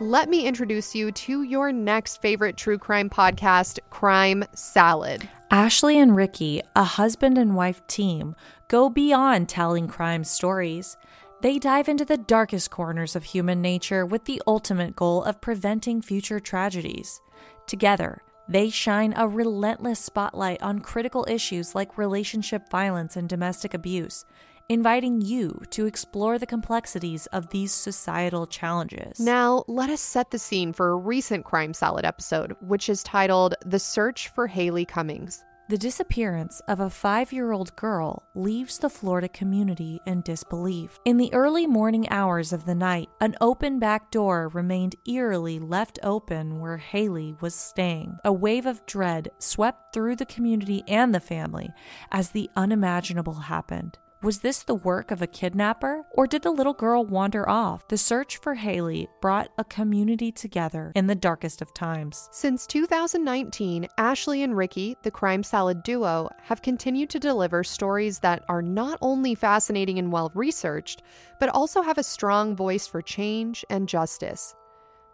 let me introduce you to your next favorite true crime podcast, Crime Salad. Ashley and Ricky, a husband and wife team, go beyond telling crime stories. They dive into the darkest corners of human nature with the ultimate goal of preventing future tragedies. Together, they shine a relentless spotlight on critical issues like relationship violence and domestic abuse, inviting you to explore the complexities of these societal challenges. Now, let us set the scene for a recent Crime Salad episode, which is titled The Search for Haley Cummings. The disappearance of a five year old girl leaves the Florida community in disbelief. In the early morning hours of the night, an open back door remained eerily left open where Haley was staying. A wave of dread swept through the community and the family as the unimaginable happened. Was this the work of a kidnapper, or did the little girl wander off? The search for Haley brought a community together in the darkest of times. Since 2019, Ashley and Ricky, the Crime Salad duo, have continued to deliver stories that are not only fascinating and well researched, but also have a strong voice for change and justice.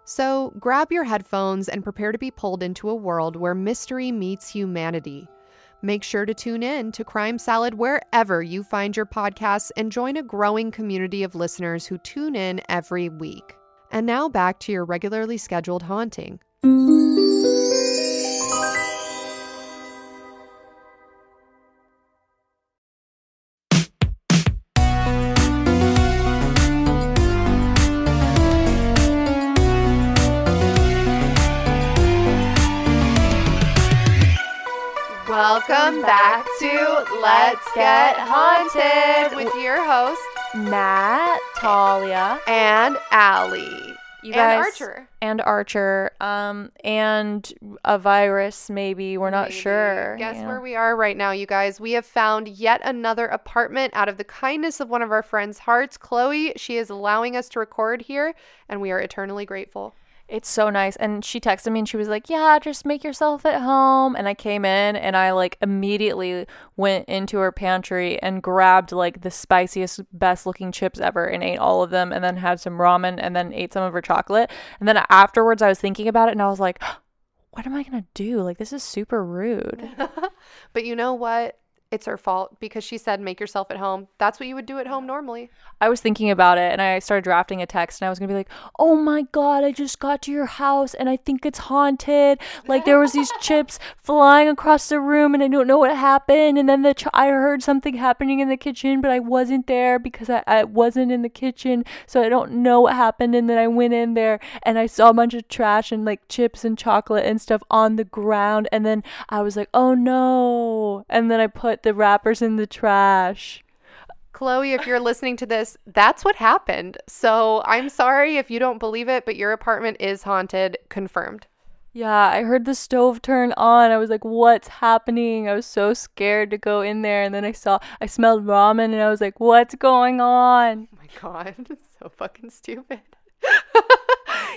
So grab your headphones and prepare to be pulled into a world where mystery meets humanity. Make sure to tune in to Crime Salad wherever you find your podcasts and join a growing community of listeners who tune in every week. And now back to your regularly scheduled haunting. Welcome back to Let's Get Haunted with your host, Nat, Talia, and Allie. you guys, and Archer. and Archer, um, and a virus. Maybe we're not Maybe. sure. Guess know. where we are right now, you guys. We have found yet another apartment out of the kindness of one of our friends' hearts, Chloe. She is allowing us to record here, and we are eternally grateful. It's so nice. And she texted me and she was like, Yeah, just make yourself at home. And I came in and I like immediately went into her pantry and grabbed like the spiciest, best looking chips ever and ate all of them and then had some ramen and then ate some of her chocolate. And then afterwards, I was thinking about it and I was like, What am I going to do? Like, this is super rude. But you know what? It's her fault because she said, make yourself at home. That's what you would do at home normally. I was thinking about it and I started drafting a text and I was gonna be like, "Oh my god, I just got to your house and I think it's haunted. Like there was these chips flying across the room and I don't know what happened. And then the ch- I heard something happening in the kitchen, but I wasn't there because I, I wasn't in the kitchen, so I don't know what happened. And then I went in there and I saw a bunch of trash and like chips and chocolate and stuff on the ground. And then I was like, "Oh no!" And then I put the wrappers in the trash. Chloe, if you're listening to this, that's what happened. So I'm sorry if you don't believe it, but your apartment is haunted. Confirmed. Yeah, I heard the stove turn on. I was like, what's happening? I was so scared to go in there. And then I saw, I smelled ramen and I was like, what's going on? Oh my god, so fucking stupid.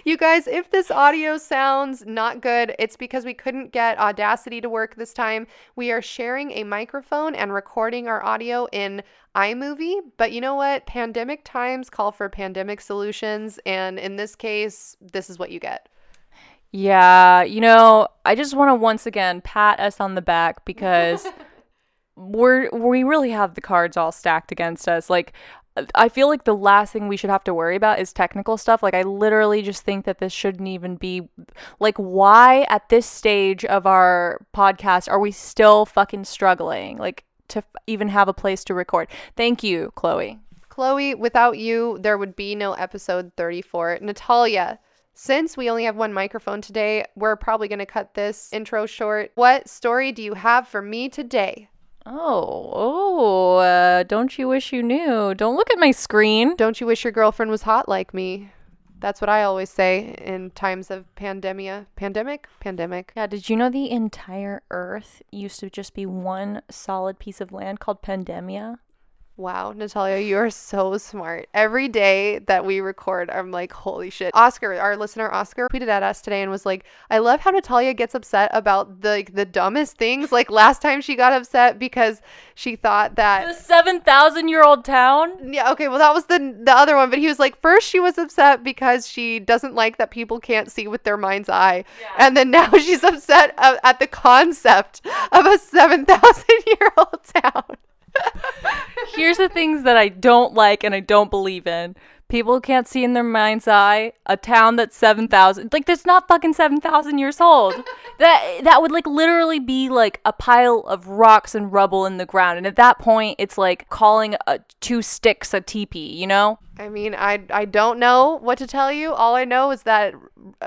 you guys, if this audio sounds not good, it's because we couldn't get Audacity to work this time. We are sharing a microphone and recording our audio in iMovie, but you know what? Pandemic times call for pandemic solutions, and in this case, this is what you get. Yeah, you know, I just want to once again pat us on the back because we're we really have the cards all stacked against us. Like I feel like the last thing we should have to worry about is technical stuff. Like I literally just think that this shouldn't even be like why at this stage of our podcast are we still fucking struggling like to f- even have a place to record. Thank you, Chloe. Chloe, without you, there would be no episode 34. Natalia, since we only have one microphone today, we're probably going to cut this intro short. What story do you have for me today? Oh, oh, uh, don't you wish you knew? Don't look at my screen. Don't you wish your girlfriend was hot like me? That's what I always say in times of pandemia. Pandemic? Pandemic. Yeah, did you know the entire earth used to just be one solid piece of land called Pandemia? Wow, Natalia, you are so smart. Every day that we record, I'm like, holy shit. Oscar, our listener Oscar, tweeted at us today and was like, I love how Natalia gets upset about the like, the dumbest things. Like last time she got upset because she thought that The 7,000 year old town? yeah, okay, well that was the the other one, but he was like first she was upset because she doesn't like that people can't see with their mind's eye. And then now she's upset uh, at the concept of a 7,000-year-old town. Here's the things that I don't like and I don't believe in. People can't see in their mind's eye. A town that's seven thousand, like that's not fucking seven thousand years old. that that would like literally be like a pile of rocks and rubble in the ground, and at that point, it's like calling a, two sticks a teepee. You know? I mean, I I don't know what to tell you. All I know is that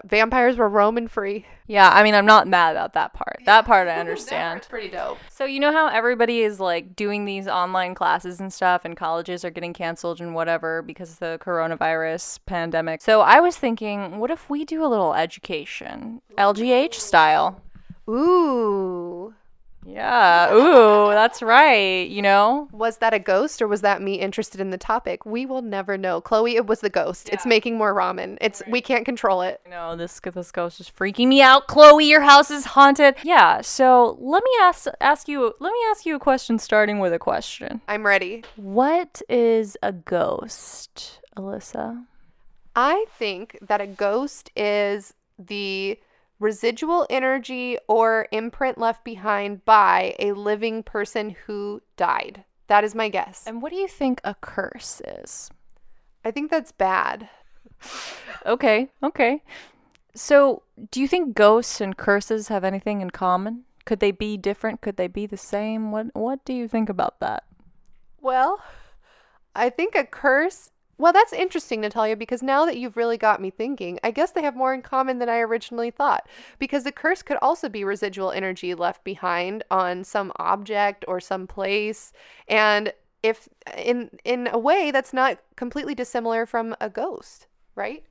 vampires were roaming free. Yeah. I mean, I'm not mad about that part. That part I understand. pretty dope. So you know how everybody is like doing these online classes and stuff and colleges are getting canceled and whatever because of the coronavirus pandemic. So I was thinking, what if we do a little education? LGH style. Ooh. Yeah. Ooh, that's right, you know? Was that a ghost or was that me interested in the topic? We will never know. Chloe, it was the ghost. It's making more ramen. It's we can't control it. No, this this ghost is freaking me out. Chloe, your house is haunted. Yeah, so let me ask ask you let me ask you a question starting with a question. I'm ready. What is a ghost, Alyssa? I think that a ghost is the residual energy or imprint left behind by a living person who died. That is my guess. And what do you think a curse is? I think that's bad. Okay, okay. So, do you think ghosts and curses have anything in common? Could they be different? Could they be the same? What what do you think about that? Well, I think a curse. Well, that's interesting, Natalia, because now that you've really got me thinking, I guess they have more in common than I originally thought. Because the curse could also be residual energy left behind on some object or some place. And if in in a way that's not completely dissimilar from a ghost, right?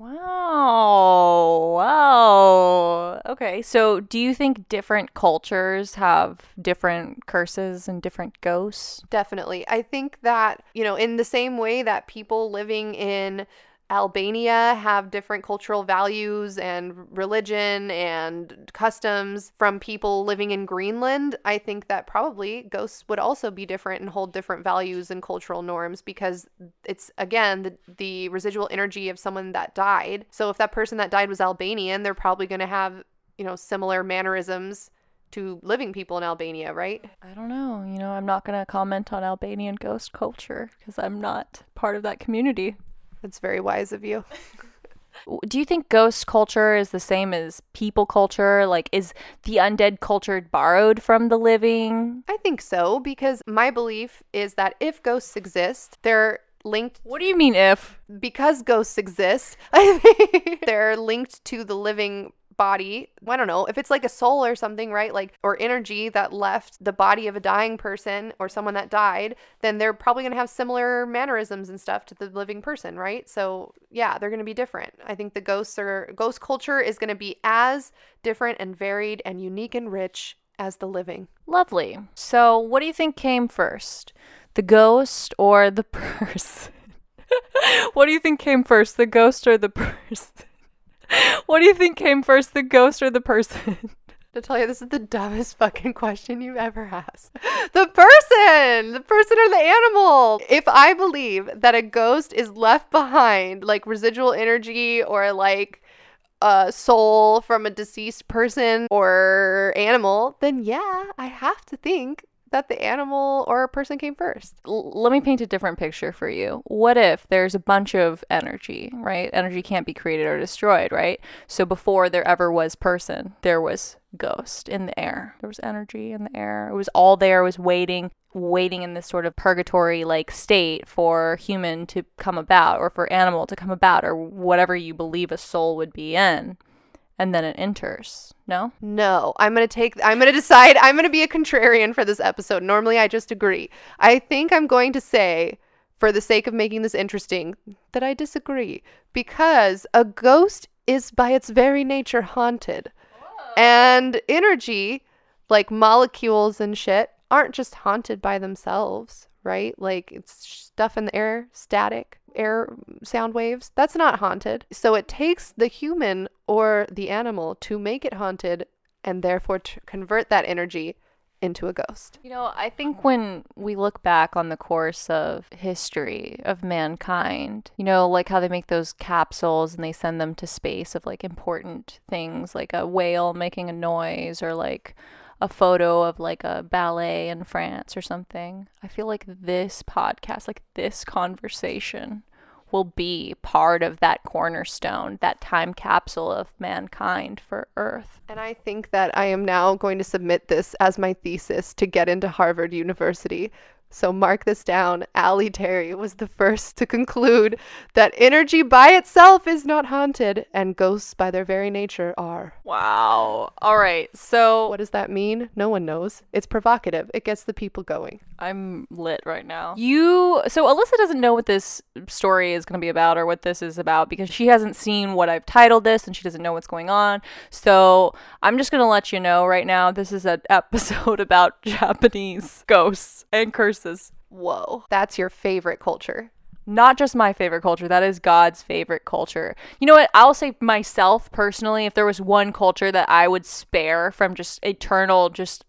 Wow. Wow. Okay. So, do you think different cultures have different curses and different ghosts? Definitely. I think that, you know, in the same way that people living in Albania have different cultural values and religion and customs from people living in Greenland, I think that probably ghosts would also be different and hold different values and cultural norms because it's, again, the, the residual energy of someone that died. So if that person that died was Albanian, they're probably going to have, you know, similar mannerisms to living people in Albania, right? I don't know. You know, I'm not going to comment on Albanian ghost culture because I'm not part of that community. That's very wise of you. Do you think ghost culture is the same as people culture? Like, is the undead culture borrowed from the living? I think so because my belief is that if ghosts exist, they're linked What do you mean if? because ghosts exist. I think they're linked to the living body. I don't know if it's like a soul or something, right? Like or energy that left the body of a dying person or someone that died, then they're probably going to have similar mannerisms and stuff to the living person, right? So, yeah, they're going to be different. I think the ghosts are ghost culture is going to be as different and varied and unique and rich as the living. Lovely. So, what do you think came first? The ghost or the person? what do you think came first? The ghost or the person? what do you think came first? The ghost or the person? You, this is the dumbest fucking question you've ever asked. The person, the person or the animal. If I believe that a ghost is left behind, like residual energy or like a soul from a deceased person or animal, then yeah, I have to think that the animal or a person came first. L- let me paint a different picture for you. What if there's a bunch of energy, right? Energy can't be created or destroyed, right? So before there ever was person, there was ghost in the air. There was energy in the air. It was all there, was waiting, waiting in this sort of purgatory like state for human to come about or for animal to come about or whatever you believe a soul would be in. And then it enters. No? No, I'm going to take, I'm going to decide, I'm going to be a contrarian for this episode. Normally, I just agree. I think I'm going to say, for the sake of making this interesting, that I disagree because a ghost is by its very nature haunted. Oh. And energy, like molecules and shit, aren't just haunted by themselves, right? Like it's stuff in the air, static air mm, sound waves. That's not haunted. So it takes the human or the animal to make it haunted and therefore to convert that energy into a ghost. You know, I think when we look back on the course of history of mankind, you know, like how they make those capsules and they send them to space of like important things like a whale making a noise or like a photo of like a ballet in France or something. I feel like this podcast, like this conversation, will be part of that cornerstone, that time capsule of mankind for Earth. And I think that I am now going to submit this as my thesis to get into Harvard University. So mark this down. Aly Terry was the first to conclude that energy by itself is not haunted and ghosts by their very nature are. Wow. All right. So What does that mean? No one knows. It's provocative. It gets the people going. I'm lit right now. You so Alyssa doesn't know what this story is going to be about or what this is about because she hasn't seen what I've titled this and she doesn't know what's going on. So, I'm just going to let you know right now this is an episode about Japanese ghosts and curses. Whoa. That's your favorite culture. Not just my favorite culture, that is God's favorite culture. You know what? I'll say myself personally, if there was one culture that I would spare from just eternal, just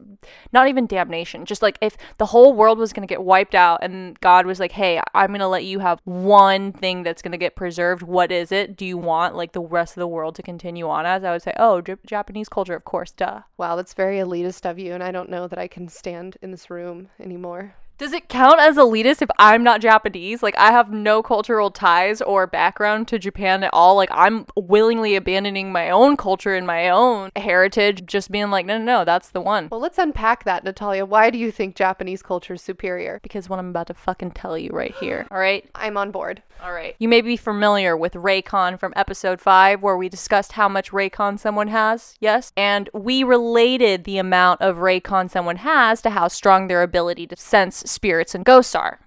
not even damnation, just like if the whole world was going to get wiped out and God was like, hey, I'm going to let you have one thing that's going to get preserved. What is it? Do you want like the rest of the world to continue on as? I would say, oh, J- Japanese culture, of course, duh. Wow, that's very elitist of you, and I don't know that I can stand in this room anymore. Does it count as elitist if I'm not Japanese? Like, I have no cultural ties or background to Japan at all. Like, I'm willingly abandoning my own culture and my own heritage, just being like, no, no, no, that's the one. Well, let's unpack that, Natalia. Why do you think Japanese culture is superior? Because what I'm about to fucking tell you right here. All right? I'm on board. All right. You may be familiar with Reikon from episode 5, where we discussed how much Reikon someone has. Yes? And we related the amount of Reikon someone has to how strong their ability to sense spirits and ghosts are.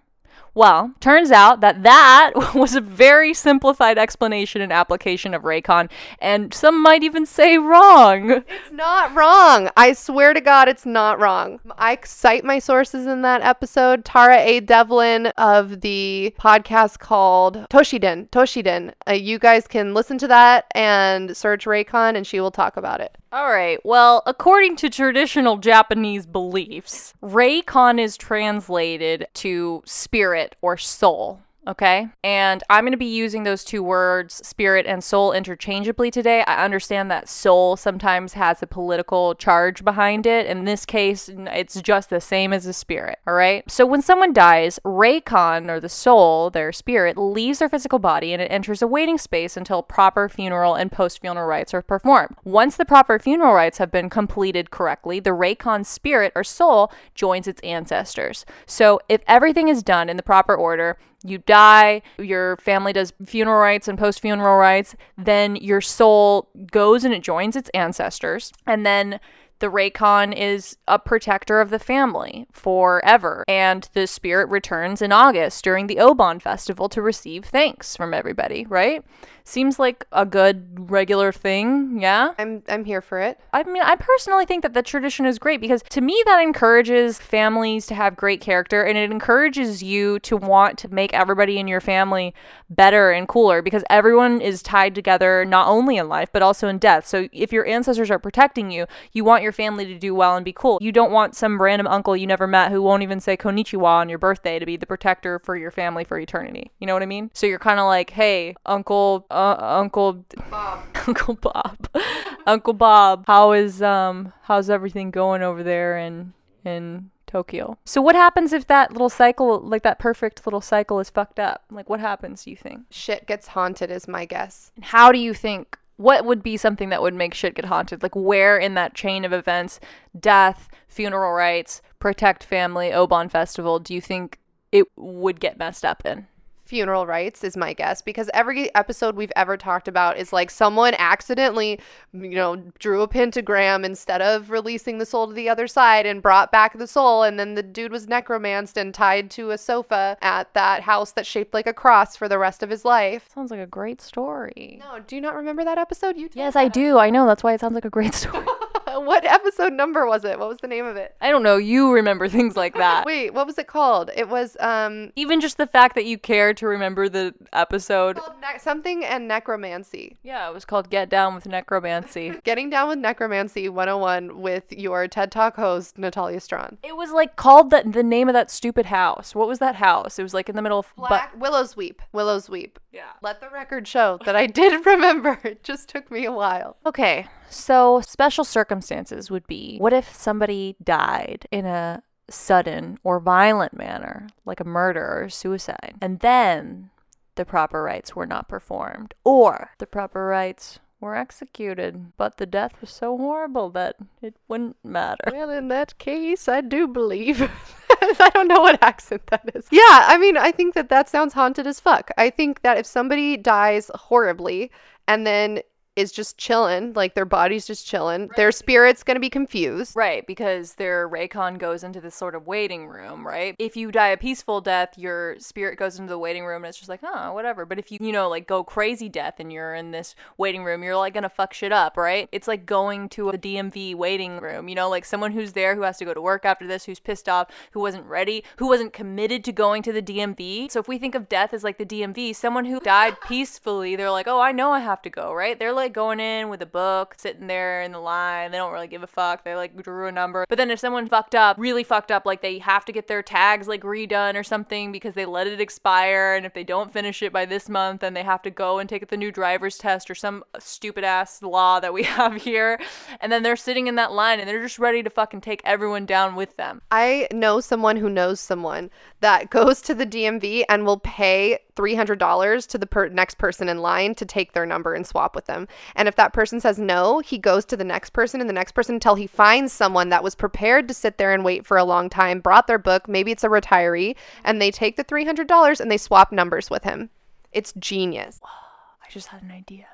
Well, turns out that that was a very simplified explanation and application of Reikon, and some might even say wrong. It's not wrong. I swear to God, it's not wrong. I cite my sources in that episode. Tara A. Devlin of the podcast called Toshiden. Toshiden. Uh, you guys can listen to that and search Reikon, and she will talk about it. All right. Well, according to traditional Japanese beliefs, Reikon is translated to spirit or soul. Okay. And I'm going to be using those two words, spirit and soul, interchangeably today. I understand that soul sometimes has a political charge behind it. In this case, it's just the same as a spirit. All right. So when someone dies, Reikon, or the soul, their spirit, leaves their physical body and it enters a waiting space until proper funeral and post funeral rites are performed. Once the proper funeral rites have been completed correctly, the Reikon spirit or soul joins its ancestors. So if everything is done in the proper order, you die, your family does funeral rites and post funeral rites, then your soul goes and it joins its ancestors. And then the Reikon is a protector of the family forever. And the spirit returns in August during the Obon festival to receive thanks from everybody, right? Seems like a good regular thing, yeah? I'm I'm here for it. I mean, I personally think that the tradition is great because to me that encourages families to have great character and it encourages you to want to make everybody in your family better and cooler because everyone is tied together not only in life but also in death. So if your ancestors are protecting you, you want your family to do well and be cool. You don't want some random uncle you never met who won't even say konnichiwa on your birthday to be the protector for your family for eternity. You know what I mean? So you're kind of like, "Hey, uncle uh, Uncle Bob. Uncle Bob. Uncle Bob, how is um how's everything going over there in in Tokyo? So what happens if that little cycle like that perfect little cycle is fucked up? Like what happens, do you think? Shit gets haunted is my guess. And how do you think what would be something that would make shit get haunted? Like where in that chain of events, death, funeral rites, protect family, Obon festival, do you think it would get messed up in? Funeral rites is my guess because every episode we've ever talked about is like someone accidentally you know drew a pentagram instead of releasing the soul to the other side and brought back the soul and then the dude was necromanced and tied to a sofa at that house that shaped like a cross for the rest of his life Sounds like a great story. no do you not remember that episode you Yes, I do. I know. That's why it sounds like a great story. what episode number was it? What was the name of it? I don't know. You remember things like that. Wait, what was it called? It was um Even just the fact that you care to remember the episode. ne- something and necromancy. Yeah, it was called Get Down with Necromancy. Getting down with necromancy 101 with your TED Talk host Natalia Strawn. It was like called the, the name of that stupid house. What was that house? It was like in the middle of. But, Black Willow's Weep. Willow's Weep. yeah. Let the record show that I did remember. It just took me a while. Okay, so special circumstances would be what if somebody died in a sudden or violent manner, like a murder or suicide, and then the proper rites were not performed, or the proper rites were executed, but the death was so horrible that it wouldn't matter. Well, in that case, I do believe. I don't know what accent that is. Yeah, I mean, I think that that sounds haunted as fuck. I think that if somebody dies horribly and then is just chilling, like their body's just chilling, their spirit's gonna be confused. Right, because their Reikon goes into this sort of waiting room, right? If you die a peaceful death, your spirit goes into the waiting room and it's just like, oh, whatever. But if you, you know, like go crazy death and you're in this waiting room, you're like gonna fuck shit up, right? It's like going to a DMV waiting room, you know, like someone who's there who has to go to work after this, who's pissed off, who wasn't ready, who wasn't committed to going to the DMV. So if we think of death as like the DMV, someone who died peacefully, they're like, oh, I know I have to go, right? They're like going in with a book, sitting there in the line. They don't really give a fuck. They like drew a number. But then if someone fucked up, really fucked up, like they have to get their tags like redone or something because they let it expire. And if they don't finish it by this month, then they have to go and take the new driver's test or some stupid ass law that we have here. And then they're sitting in that line and they're just ready to fucking take everyone down with them. I know someone who knows someone that goes to the DMV and will pay $300 to the per- next person in line to take their number and swap with them. And if that person says no, he goes to the next person and the next person until he finds someone that was prepared to sit there and wait for a long time, brought their book, maybe it's a retiree, and they take the $300 and they swap numbers with him. It's genius. I just had an idea.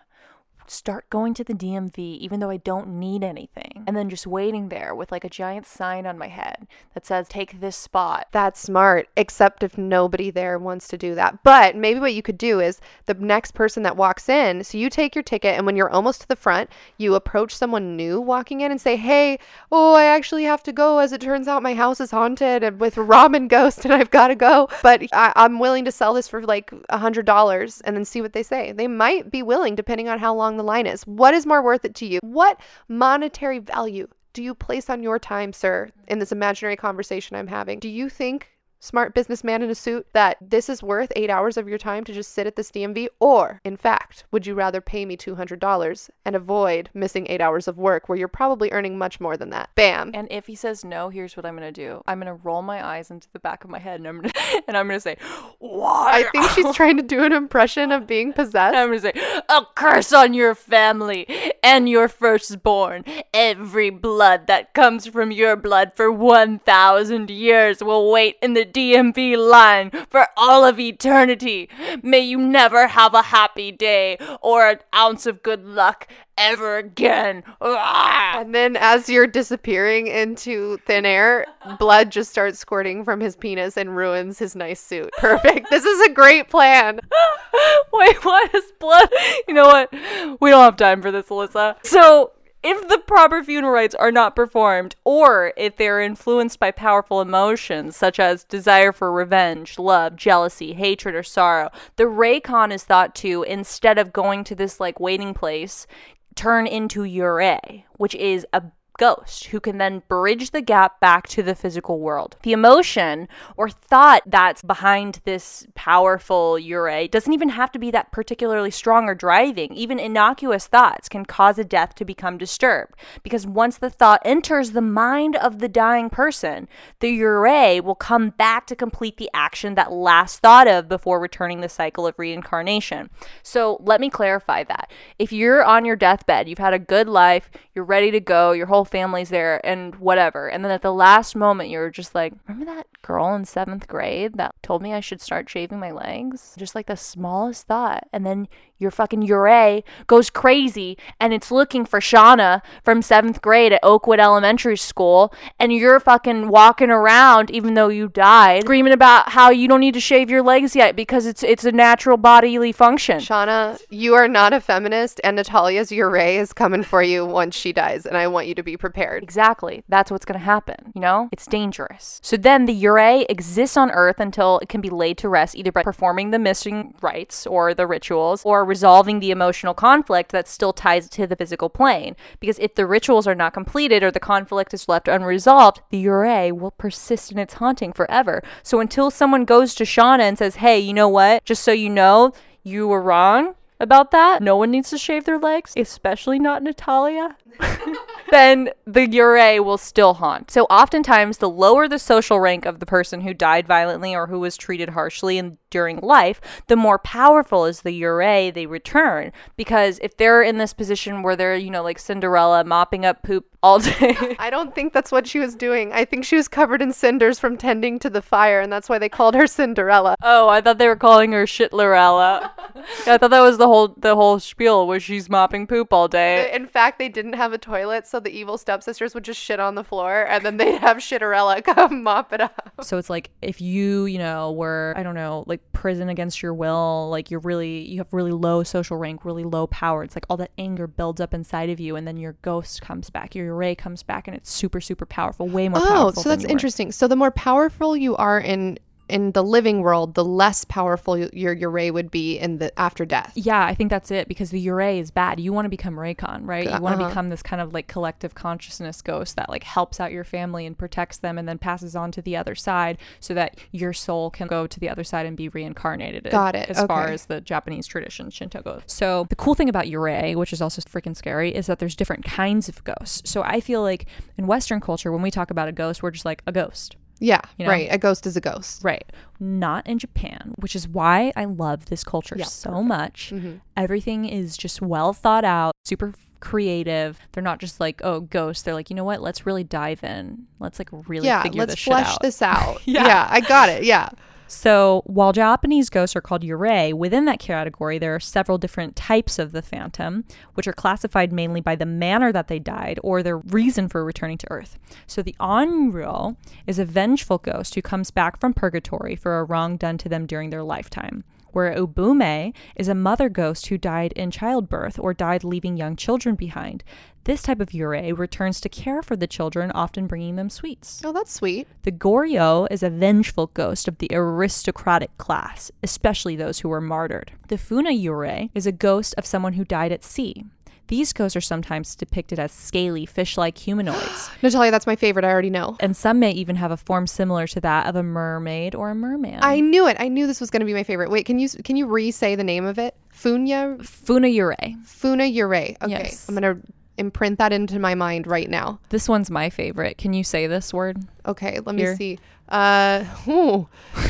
Start going to the DMV even though I don't need anything. And then just waiting there with like a giant sign on my head that says, take this spot. That's smart, except if nobody there wants to do that. But maybe what you could do is the next person that walks in, so you take your ticket, and when you're almost to the front, you approach someone new walking in and say, Hey, oh, I actually have to go. As it turns out, my house is haunted and with ramen ghost, and I've got to go. But I- I'm willing to sell this for like a $100 and then see what they say. They might be willing, depending on how long the line is. What is more worth it to you? What monetary value do you place on your time, sir, in this imaginary conversation I'm having? Do you think, smart businessman in a suit, that this is worth eight hours of your time to just sit at this DMV? Or, in fact, would you rather pay me $200 and avoid missing eight hours of work where you're probably earning much more than that? Bam. And if he says no, here's what I'm gonna do. I'm gonna roll my eyes into the back of my head and I'm gonna and I'm gonna say, Why? I think she's trying to do an impression of being possessed. I'm gonna say, A curse on your family and your firstborn. Every blood that comes from your blood for 1,000 years will wait in the DMV line for all of eternity. May you never have a happy day or an ounce of good luck ever again. And then, as you're disappearing into thin air, blood just starts squirting from his penis and ruins his nice suit. Perfect. this is a great plan. Wait, what is blood? You know what? We don't have time for this, Alyssa. So, if the proper funeral rites are not performed, or if they are influenced by powerful emotions such as desire for revenge, love, jealousy, hatred, or sorrow, the Reikon is thought to, instead of going to this like waiting place, turn into Yurei, which is a ghost who can then bridge the gap back to the physical world. The emotion or thought that's behind this powerful Yurei doesn't even have to be that particularly strong or driving. Even innocuous thoughts can cause a death to become disturbed because once the thought enters the mind of the dying person, the Yurei will come back to complete the action that last thought of before returning the cycle of reincarnation. So let me clarify that. If you're on your deathbed, you've had a good life, you're ready to go, your whole family's there, and whatever. And then at the last moment, you're just like, remember that girl in seventh grade that told me I should start shaving my legs? Just like the smallest thought. And then your fucking Yurei goes crazy and it's looking for Shauna from seventh grade at Oakwood Elementary School. And you're fucking walking around, even though you died, screaming about how you don't need to shave your legs yet because it's it's a natural bodily function. Shauna, you are not a feminist, and Natalia's Yurei is coming for you once she dies, and I want you to be prepared. Exactly. That's what's going to happen. You know, it's dangerous. So then the Yurei exists on Earth until it can be laid to rest either by performing the missing rites or the rituals or resolving the emotional conflict that still ties to the physical plane. Because if the rituals are not completed or the conflict is left unresolved, the Yurei will persist in its haunting forever. So until someone goes to Shauna and says, hey, you know what? Just so you know, you were wrong about that. No one needs to shave their legs, especially not Natalia. then the Yurei will still haunt. So oftentimes, the lower the social rank of the person who died violently or who was treated harshly and during life, the more powerful is the Yurei they return. Because if they're in this position where they're, you know, like Cinderella mopping up poop all day. I don't think that's what she was doing. I think she was covered in cinders from tending to the fire, and that's why they called her Cinderella. oh, I thought they were calling her Shitlerella. I thought that was the whole the whole spiel where she's mopping poop all day. In fact, they didn't have a toilet, so the evil stepsisters would just shit on the floor, and then they'd have Shitterella come mop it up. So it's like if you, you know, were I don't know, like prison against your will, like you're really you have really low social rank, really low power. It's like all that anger builds up inside of you and then your ghost comes back, your ray comes back and it's super super powerful, way more Oh, powerful. so than that's you were. interesting. So the more powerful you are in in the living world, the less powerful your your ray would be in the after death. Yeah, I think that's it because the Yurei is bad. You want to become Reikon, right? You want to Uh-huh. become this kind of like collective consciousness ghost that like helps out your family and protects them and then passes on to the other side so that your soul can go to the other side and be reincarnated. Got it. As far as the Japanese tradition, Shinto goes. So the cool thing about Yurei, which is also freaking scary, is that there's different kinds of ghosts. So I feel like in Western culture, when we talk about a ghost, we're just like a ghost. Yeah, You know? right. A ghost is a ghost. Right. Not in Japan, which is why I love this culture Yeah, so much. Mhm. Everything is just well thought out, super creative. They're not just like, oh, ghosts. They're like, you know what? Let's really dive in. Let's like really yeah, figure let's this flesh out. this out. Yeah. yeah, I got it. Yeah. So, while Japanese ghosts are called yurei, within that category, there are several different types of the phantom, which are classified mainly by the manner that they died or their reason for returning to Earth. So, the onryo is a vengeful ghost who comes back from purgatory for a wrong done to them during their lifetime. Where ubume is a mother ghost who died in childbirth or died leaving young children behind. This type of yurei returns to care for the children, often bringing them sweets. Oh, that's sweet. The Goryo is a vengeful ghost of the aristocratic class, especially those who were martyred. The Funa Yurei is a ghost of someone who died at sea. These ghosts are sometimes depicted as scaly, fish like humanoids, Natalia, that's my favorite. I already know. and some may even have a form similar to that of a mermaid or a merman. I knew it. I knew this was going to be my favorite. Wait, can you can you re-say the name of it? Funya Funa Yurei. Funa Yurei. Okay, Yes. I'm gonna imprint that into my mind right now. This one's my favorite. Can you say this word? Okay, let me Here. see. Uh, ooh,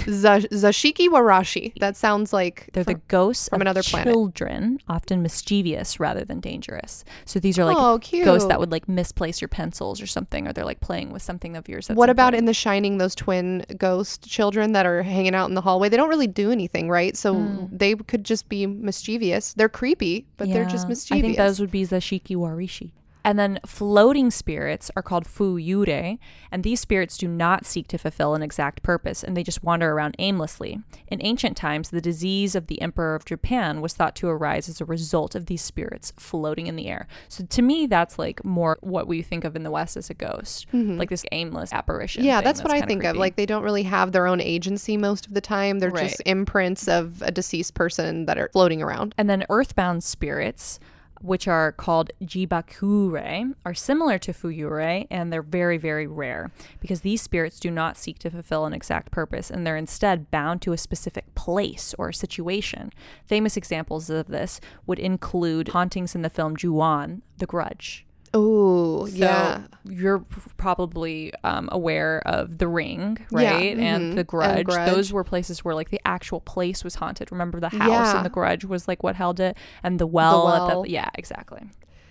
Za- Zashiki Warashi. That sounds like They're from- the ghosts from of another planet. children, often mischievous rather than dangerous. So these are like oh, ghosts that would like misplace your pencils or something, or they're like playing with something of yours. What about in. The Shining? Those twin ghost children that are hanging out in the hallway. They don't really do anything, right? So they could just be mischievous. They're creepy, but they're just mischievous. I think those would be Zashiki Warashi. And then floating spirits are called Fuyurei, and these spirits do not seek to fulfill an exact purpose and they just wander around aimlessly. In ancient times, the disease of the Emperor of Japan was thought to arise as a result of these spirits floating in the air. So to me, that's like more what we think of in the West as a ghost, like this aimless apparition. Mm-hmm. yeah, thing that's what I think of. Like they don't really have their own agency most of the time. They're Right. just imprints of a deceased person that are floating around. And then earthbound spirits, which are called jibakurei, are similar to fuyurei and they're very, very rare because these spirits do not seek to fulfill an exact purpose and they're instead bound to a specific place or situation. Famous examples of this would include hauntings in the film Ju-On, The Grudge. Oh, So yeah. you're probably um, aware of The Ring, Yeah, right? mhm, And The and Grudge. Grudge. Those were places where like the actual place was haunted. Remember the house Yeah. and The Grudge was like what held it, and the well. At well. the, yeah, exactly.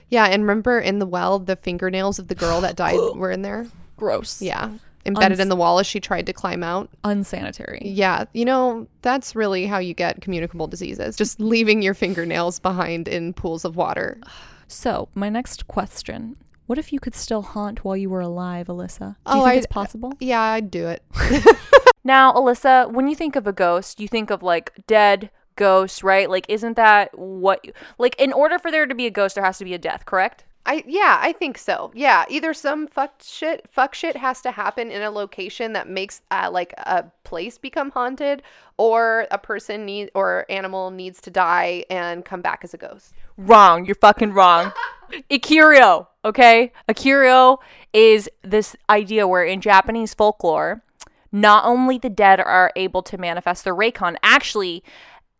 Yeah, and remember in the well, the fingernails of the girl that died were in there? Gross. Yeah. Embedded Uns- in the wall as she tried to climb out. Unsanitary. Yeah, you know, that's really how you get communicable diseases. Just leaving your fingernails behind in pools of water. So my next question: What if you could still haunt while you were alive, Alyssa? Do Oh, you think I- it's uh, possible? Yeah, I'd do it. Now, Alyssa, when you think of a ghost, you think of like dead ghosts, right? Like, isn't that what? Like, in order for there to be a ghost, there has to be a death, correct? I yeah, I think so. Yeah, either some fuck shit fuck shit has to happen in a location that makes uh, like a place become haunted, or a person need or animal needs to die and come back as a ghost. Wrong. You're fucking wrong. Ikiryo, okay? Ikiryo is this idea where in Japanese folklore, not only the dead are able to manifest their Reikon, actually,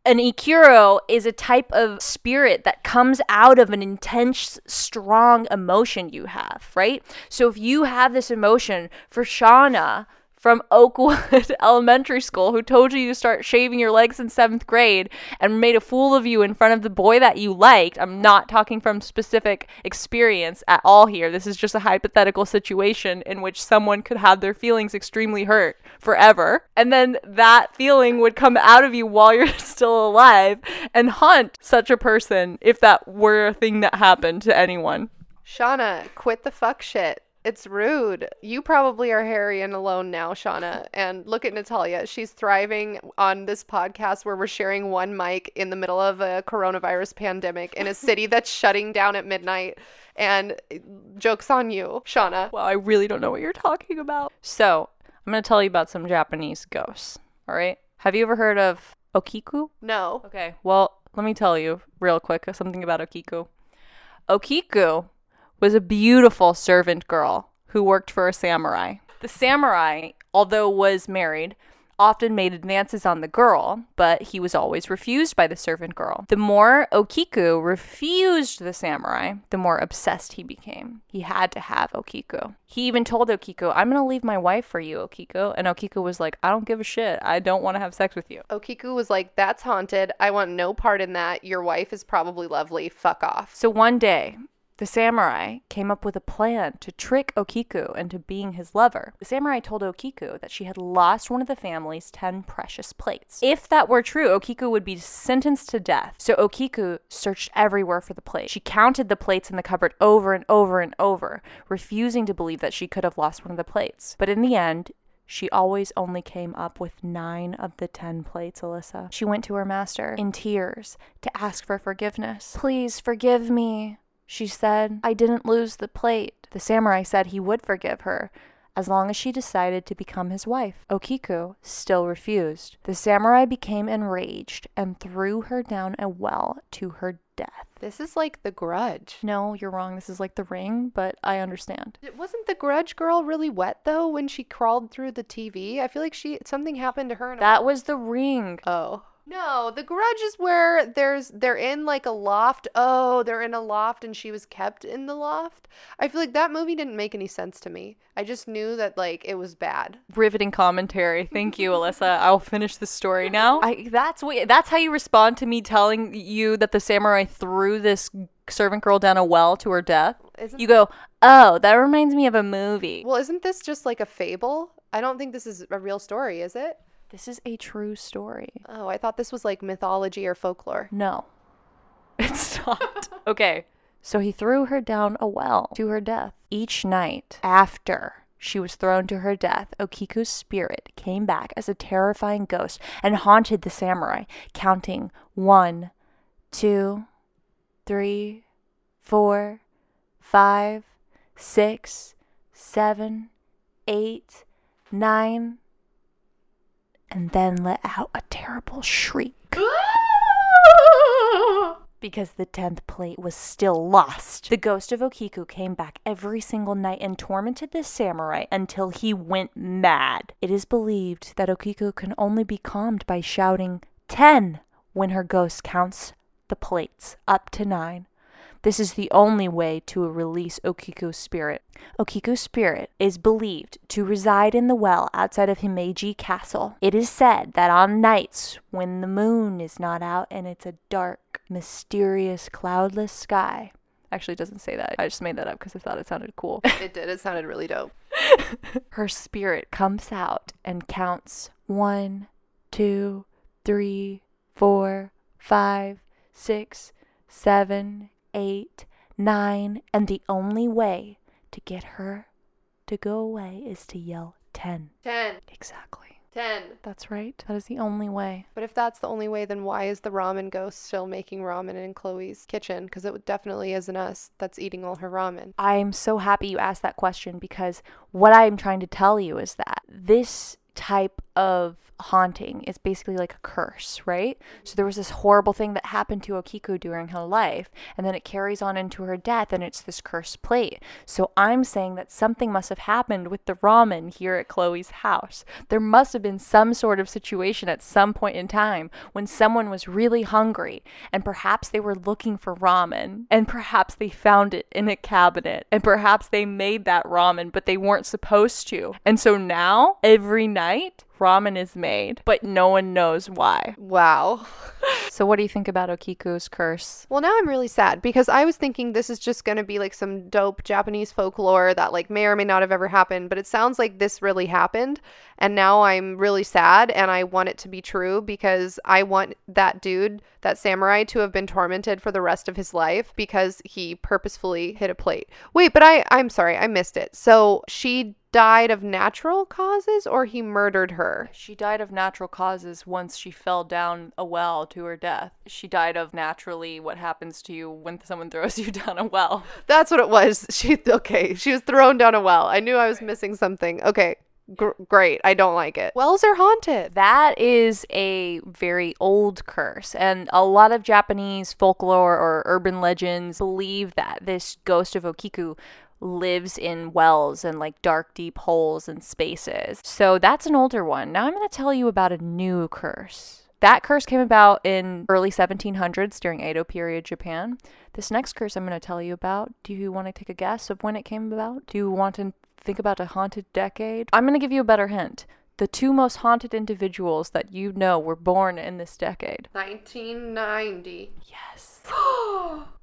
an Ikiryo is a type of spirit that comes out of an intense, strong emotion you have, right? So if you have this emotion for Shauna, from Oakwood Elementary School who told you to start shaving your legs in seventh grade and made a fool of you in front of the boy that you liked. I'm not talking from specific experience at all here. This is just a hypothetical situation in which someone could have their feelings extremely hurt forever. And then that feeling would come out of you while you're still alive and haunt such a person if that were a thing that happened to anyone. Shauna, quit the fuck shit. It's rude. You probably are hairy and alone now, Shauna. And look at Natalia. She's thriving on this podcast where we're sharing one mic in the middle of a coronavirus pandemic in a city that's shutting down at midnight. And eh, joke's on you, Shauna. Well, I really don't know what you're talking about. So, I'm going to tell you about some Japanese ghosts. All right. Have you ever heard of Okiku? No. Okay. Well, let me tell you real quick something about Okiku. Okiku was a beautiful servant girl who worked for a samurai. The samurai, although was married, often made advances on the girl, but he was always refused by the servant girl. The more Okiku refused the samurai, the more obsessed he became. He had to have Okiku. He even told Okiku, I'm going to leave my wife for you, Okiku. And Okiku was like, I don't give a shit. I don't want to have sex with you. Okiku was like, That's haunted. I want no part in that. Your wife is probably lovely. Fuck off. So one day, the samurai came up with a plan to trick Okiku into being his lover. The samurai told Okiku that she had lost one of the family's 10 precious plates. If that were true, Okiku would be sentenced to death. So Okiku searched everywhere for the plate. She counted the plates in the cupboard over and over and over, refusing to believe that she could have lost one of the plates. But in the end, she always only came up with nine of the ten plates, Alyssa. She went to her master in tears to ask for forgiveness. Please forgive me. She said, I didn't lose the plate. The samurai said he would forgive her as long as she decided to become his wife. Okiku still refused. The samurai became enraged and threw her down a well to her death. This is like the grudge. No, you're wrong. This is like the ring, but I understand. It wasn't the grudge girl really wet though when she crawled through the TV? I feel like she something happened to her. That was the ring. Oh. No, the grudge is where there's they're in like a loft. Oh, they're in a loft and she was kept in the loft. I feel like that movie didn't make any sense to me. I just knew that like it was bad. Riveting commentary. Thank you, Alyssa. I'll finish the story now. I that's what that's how you respond to me telling you that the samurai threw this servant girl down a well to her death. Isn't You go, "Oh, that reminds me of a movie." Well, isn't this just like a fable? I don't think this is a real story, is it? This is a true story. Oh, I thought this was like mythology or folklore. No. It's not. okay. So he threw her down a well to her death. Each night after she was thrown to her death, Okiku's spirit came back as a terrifying ghost and haunted the samurai, counting one, two, three, four, five, six, seven, eight, nine, and then let out a terrible shriek because the 10th plate was still lost. The ghost of Okiku came back every single night and tormented the samurai until he went mad. It is believed that Okiku can only be calmed by shouting 10 when her ghost counts the plates up to 9. This is the only way to release Okiku's spirit. Okiku's spirit is believed to reside in the well outside of Himeji Castle. It is said that on nights when the moon is not out and it's a dark, mysterious, cloudless sky. Actually, it doesn't say that. I just made that up because I thought it sounded cool. It did. It sounded really dope. her spirit comes out and counts one, two, three, four, five, six, seven, eight, nine, and the only way to get her to go away is to yell 10. 10. Exactly. 10. That's right. That is the only way. But if that's the only way, then why is the ramen ghost still making ramen in Chloe's kitchen? Because it definitely isn't us that's eating all her ramen. I'm so happy you asked that question because what I'm trying to tell you is that this type of haunting is basically like a curse, right? So there was this horrible thing that happened to Okiku during her life, and then it carries on into her death, and it's this cursed plate. So I'm saying that something must have happened with the ramen here at Chloe's house. There must have been some sort of situation at some point in time when someone was really hungry, and perhaps they were looking for ramen, and perhaps they found it in a cabinet, and perhaps they made that ramen, but they weren't supposed to. And so now, every night, ramen is made, but no one knows why. Wow. So, what do you think about Okiku's curse? Well, now I'm really sad because I was thinking this is just going to be like some dope Japanese folklore that like may or may not have ever happened, but it sounds like this really happened. And now I'm really sad and I want it to be true because I want that dude, that samurai, to have been tormented for the rest of his life because he purposefully hit a plate. Wait, but I I'm sorry, I missed it. So she died of natural causes or he murdered her? She died of natural causes once she fell down a well to her death. She died of naturally what happens to you when someone throws you down a well. That's what it was. She okay, she was thrown down a well. I knew I was missing something. Okay. Gr- great. I don't like it. Wells are haunted. That is a very old curse, and a lot of Japanese folklore or urban legends believe that this ghost of Okiku lives in wells and like dark, deep holes and spaces. So that's an older one. Now I'm going to tell you about a new curse. That curse came about in early 1700s during Edo period Japan. This next curse I'm going to tell you about, do you want to take a guess of when it came about? Do you want to think about a haunted decade? I'm going to give you a better hint. The two most haunted individuals that you know were born in this decade. 1990. Yes.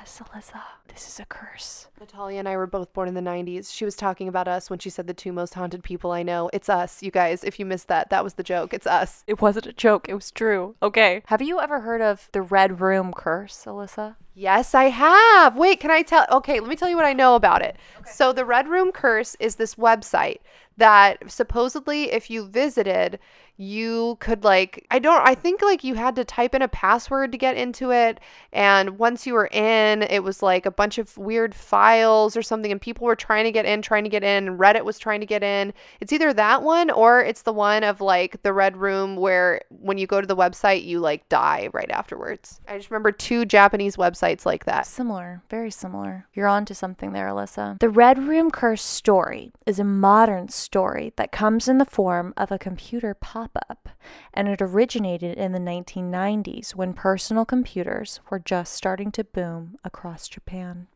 yes, Alyssa. This is a curse. Natalia and I were both born in the 90s. She was talking about us when she said the two most haunted people I know. It's us, you guys. If you missed that, that was the joke. It's us. It wasn't a joke, it was true. Okay. Have you ever heard of the Red Room curse, Alyssa? Yes, I have. Wait, can I tell? Okay, let me tell you what I know about it. So, the Red Room Curse is this website that supposedly, if you visited, you could like, I don't, I think like you had to type in a password to get into it. And once you were in, it was like a bunch of weird files or something, and people were trying to get in, trying to get in, and Reddit was trying to get in. It's either that one or it's the one of like the Red Room where when you go to the website, you like die right afterwards. I just remember two Japanese websites like that. Similar, very similar. You're on to something there, Alyssa. The Red Room Curse story is a modern story that comes in the form of a computer pop up, and it originated in the 1990s when personal computers were just starting to boom across Japan.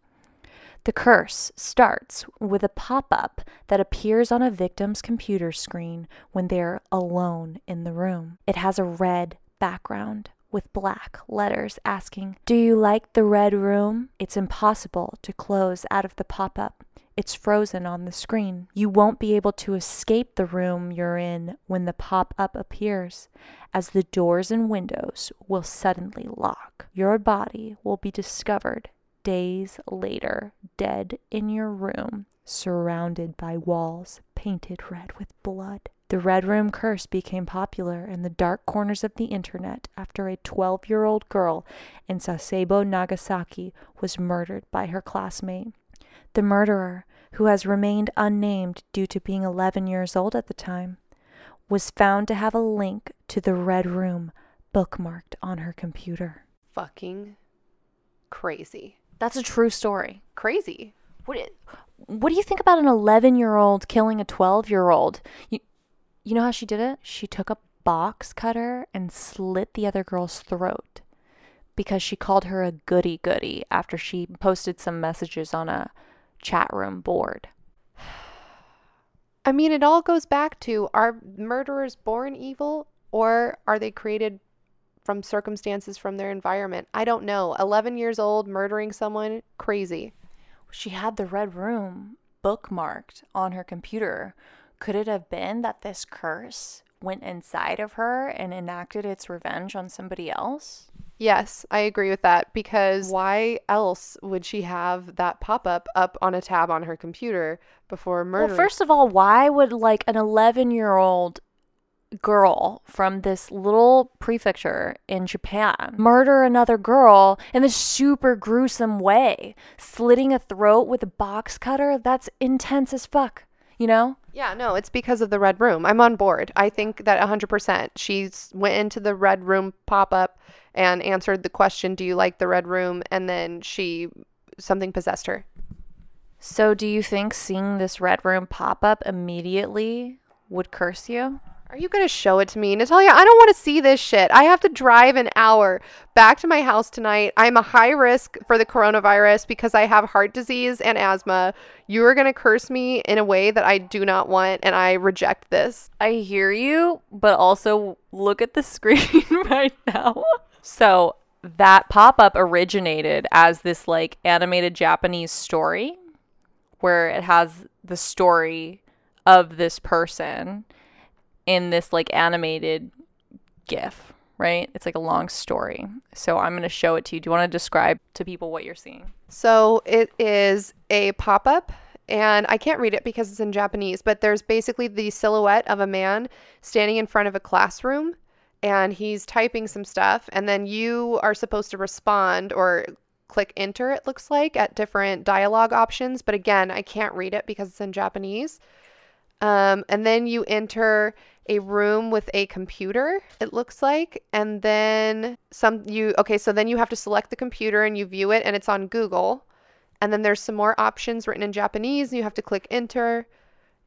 The curse starts with a pop up that appears on a victim's computer screen when they're alone in the room. It has a red background with black letters asking, Do you like the red room? It's impossible to close out of the pop up. It's frozen on the screen. You won't be able to escape the room you're in when the pop up appears, as the doors and windows will suddenly lock. Your body will be discovered days later, dead in your room, surrounded by walls painted red with blood. The Red Room curse became popular in the dark corners of the internet after a 12 year old girl in Sasebo, Nagasaki, was murdered by her classmate. The murderer, who has remained unnamed due to being 11 years old at the time, was found to have a link to the Red Room bookmarked on her computer. Fucking crazy. That's a true story. Crazy. What, what do you think about an 11 year old killing a 12 year old? You, you know how she did it? She took a box cutter and slit the other girl's throat because she called her a goody goody after she posted some messages on a chat room board. I mean, it all goes back to are murderers born evil or are they created from circumstances from their environment? I don't know. 11 years old, murdering someone, crazy. She had the red room bookmarked on her computer. Could it have been that this curse went inside of her and enacted its revenge on somebody else? Yes, I agree with that because why else would she have that pop up up on a tab on her computer before murdering? Well, first of all, why would like an 11 year old girl from this little prefecture in Japan murder another girl in this super gruesome way, slitting a throat with a box cutter. That's intense as fuck, you know? Yeah, no, it's because of the red room. I'm on board. I think that 100%. She's went into the red room pop up and answered the question, "Do you like the red room?" and then she something possessed her. So, do you think seeing this red room pop up immediately would curse you? Are you going to show it to me? Natalia, I don't want to see this shit. I have to drive an hour back to my house tonight. I'm a high risk for the coronavirus because I have heart disease and asthma. You are going to curse me in a way that I do not want, and I reject this. I hear you, but also look at the screen right now. So, that pop up originated as this like animated Japanese story where it has the story of this person in this like animated gif, right? It's like a long story. So I'm going to show it to you. Do you want to describe to people what you're seeing? So it is a pop up, and I can't read it because it's in Japanese, but there's basically the silhouette of a man standing in front of a classroom and he's typing some stuff, and then you are supposed to respond or click enter, it looks like, at different dialogue options. But again, I can't read it because it's in Japanese. Um, and then you enter a room with a computer, it looks like. And then some, you, okay, so then you have to select the computer and you view it, and it's on Google. And then there's some more options written in Japanese, and you have to click enter.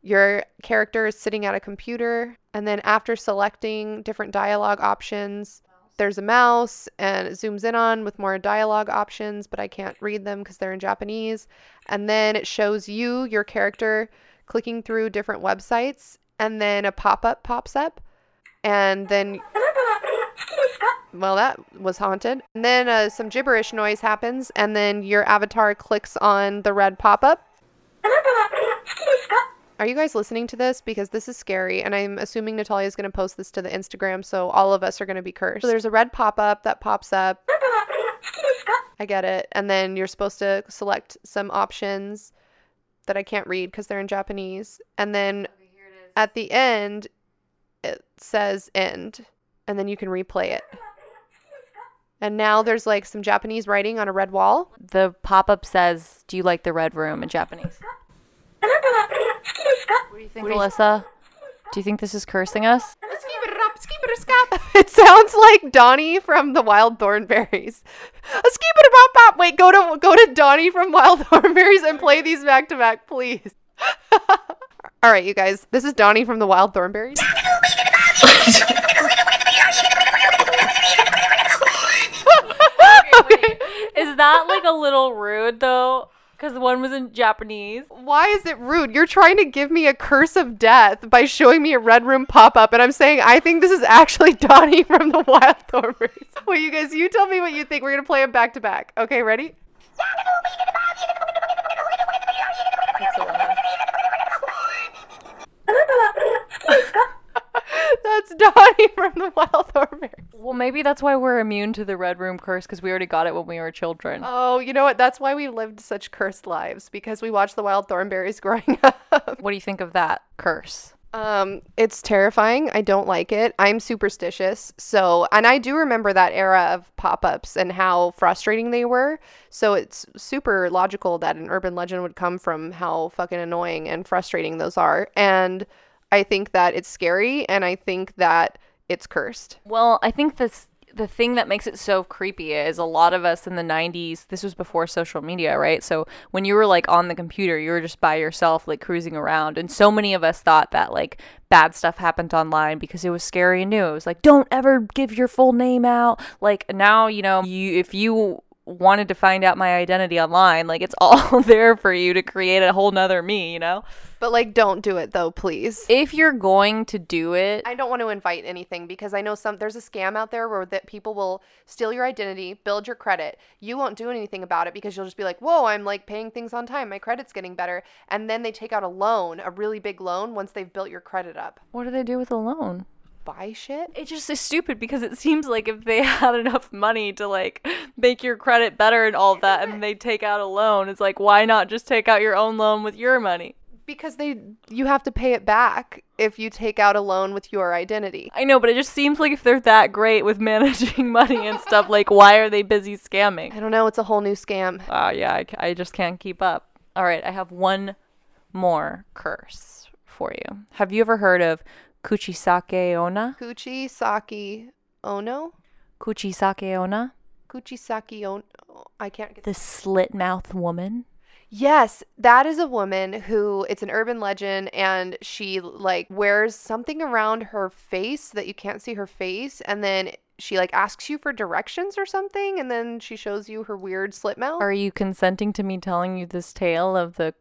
Your character is sitting at a computer. And then after selecting different dialogue options, there's a mouse and it zooms in on with more dialogue options, but I can't read them because they're in Japanese. And then it shows you, your character, clicking through different websites, and then a pop up pops up. And then, well, that was haunted. And then uh, some gibberish noise happens, and then your avatar clicks on the red pop up. Are you guys listening to this? Because this is scary, and I'm assuming Natalia is going to post this to the Instagram, so all of us are going to be cursed. So there's a red pop up that pops up. I get it. And then you're supposed to select some options that I can't read because they're in Japanese. And then at the end, it says end, and then you can replay it. And now there's like some Japanese writing on a red wall. The pop up says, Do you like the red room in Japanese? What do you think, Alyssa? Do you think this is cursing us? It sounds like Donnie from the Wild Thornberrys. Wait, go to go to Donnie from Wild Thornberrys and play these back to back, please. All right, you guys. This is Donnie from the Wild Thornberrys. okay. Is that like a little rude though? Because one was in Japanese. Why is it rude? You're trying to give me a curse of death by showing me a red room pop up, and I'm saying I think this is actually Donnie from the Wild Thornberrys. Wait, you guys, you tell me what you think. We're gonna play them back to back. Okay, ready? That's Donnie from the Wild Thornberrys. Well, maybe that's why we're immune to the red room curse because we already got it when we were children. Oh, you know what? That's why we lived such cursed lives because we watched the Wild Thornberrys growing up. What do you think of that curse? Um, it's terrifying. I don't like it. I'm superstitious. So, and I do remember that era of pop-ups and how frustrating they were. So, it's super logical that an urban legend would come from how fucking annoying and frustrating those are. And I think that it's scary and I think that it's cursed. Well, I think this the thing that makes it so creepy is a lot of us in the 90s this was before social media right? So when you were like on the computer you were just by yourself like cruising around and so many of us thought that like bad stuff happened online because it was scary and new it was like don't ever give your full name out. Like now you know you if you wanted to find out my identity online like it's all there for you to create a whole nother me you know But like don't do it though, please. if you're going to do it I don't want to invite anything because I know some there's a scam out there where that people will steal your identity, build your credit. You won't do anything about it because you'll just be like, "Whoa, I'm like paying things on time. My credit's getting better." And then they take out a loan, a really big loan once they've built your credit up. what do they do with a loan Buy shit? it just is stupid because it seems like if they had enough money to like make your credit better and all that and they take out a loan it's like why not just take out your own loan with your money Because they you have to pay it back if you take out a loan with your identity. I know, but it just seems like if they're that great with managing money and stuff, like why are they busy scamming? I don't know, it's a whole new scam. Wow, yeah, I just can't keep up. All right, I have one more curse for you. Have you ever heard of Kuchisake Onna? Kuchi Saki Ono? Kuchisake Onna? Kuchi Saki Ono. I can't get The slit mouth woman? Yes, that is a woman who it's an urban legend and she like wears something around her face that you can't see her face and then she like asks you for directions or something and then she shows you her weird slit mouth. Are you consenting to me telling you this tale of the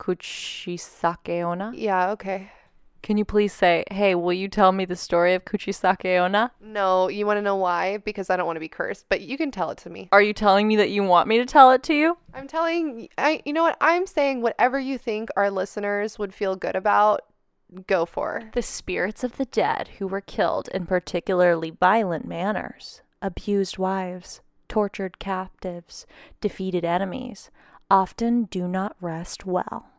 Kuchisake Onna? yeah, okay. Can you please say, hey, will you tell me the story of Kuchisake Onna? No, you want to know why? Because I don't want to be cursed, but you can tell it to me. Are you telling me that you want me to tell it to you? I'm telling I you know what? I'm saying whatever you think our listeners would feel good about, go for. The spirits of the dead who were killed in particularly violent manners, abused wives, tortured captives, defeated enemies, often do not rest well.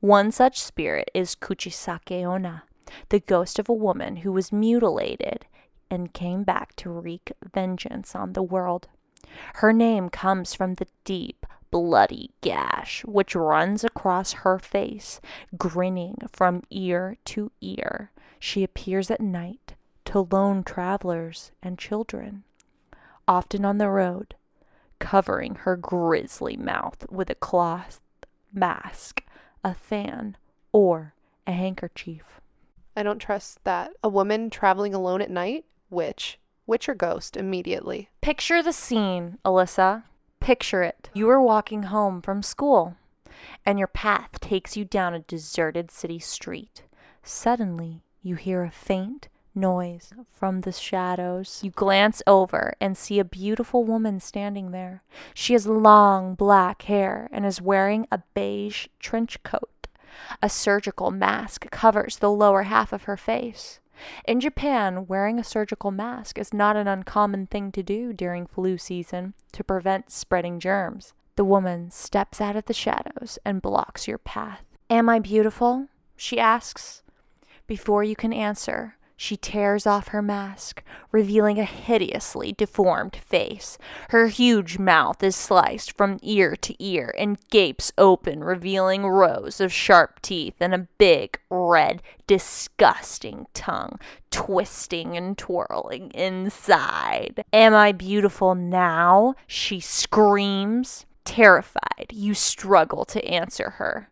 One such spirit is Kuchisake Onna, the ghost of a woman who was mutilated and came back to wreak vengeance on the world. Her name comes from the deep, bloody gash which runs across her face, grinning from ear to ear. She appears at night to lone travelers and children, often on the road, covering her grisly mouth with a cloth mask, a fan, or a handkerchief. I don't trust that. A woman traveling alone at night? Witch. Witch or ghost immediately. Picture the scene, Alyssa. Picture it. You are walking home from school, and your path takes you down a deserted city street. Suddenly, you hear a faint noise from the shadows. You glance over and see a beautiful woman standing there. She has long black hair and is wearing a beige trench coat. A surgical mask covers the lower half of her face. In Japan, wearing a surgical mask is not an uncommon thing to do during flu season to prevent spreading germs. The woman steps out of the shadows and blocks your path. Am I beautiful? she asks. Before you can answer, she tears off her mask, revealing a hideously deformed face. Her huge mouth is sliced from ear to ear and gapes open, revealing rows of sharp teeth and a big, red, disgusting tongue twisting and twirling inside. Am I beautiful now? She screams. Terrified, you struggle to answer her.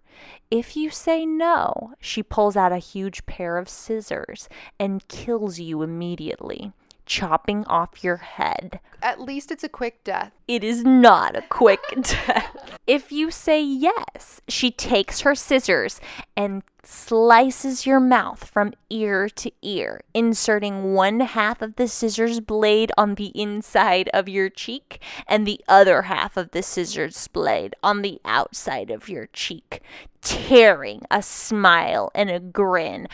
If you say no, she pulls out a huge pair of scissors and kills you immediately, chopping off your head. At least it's a quick death. It is not a quick death. If you say yes, she takes her scissors and slices your mouth from ear to ear, inserting one half of the scissors blade on the inside of your cheek and the other half of the scissors blade on the outside of your cheek, tearing a smile and a grin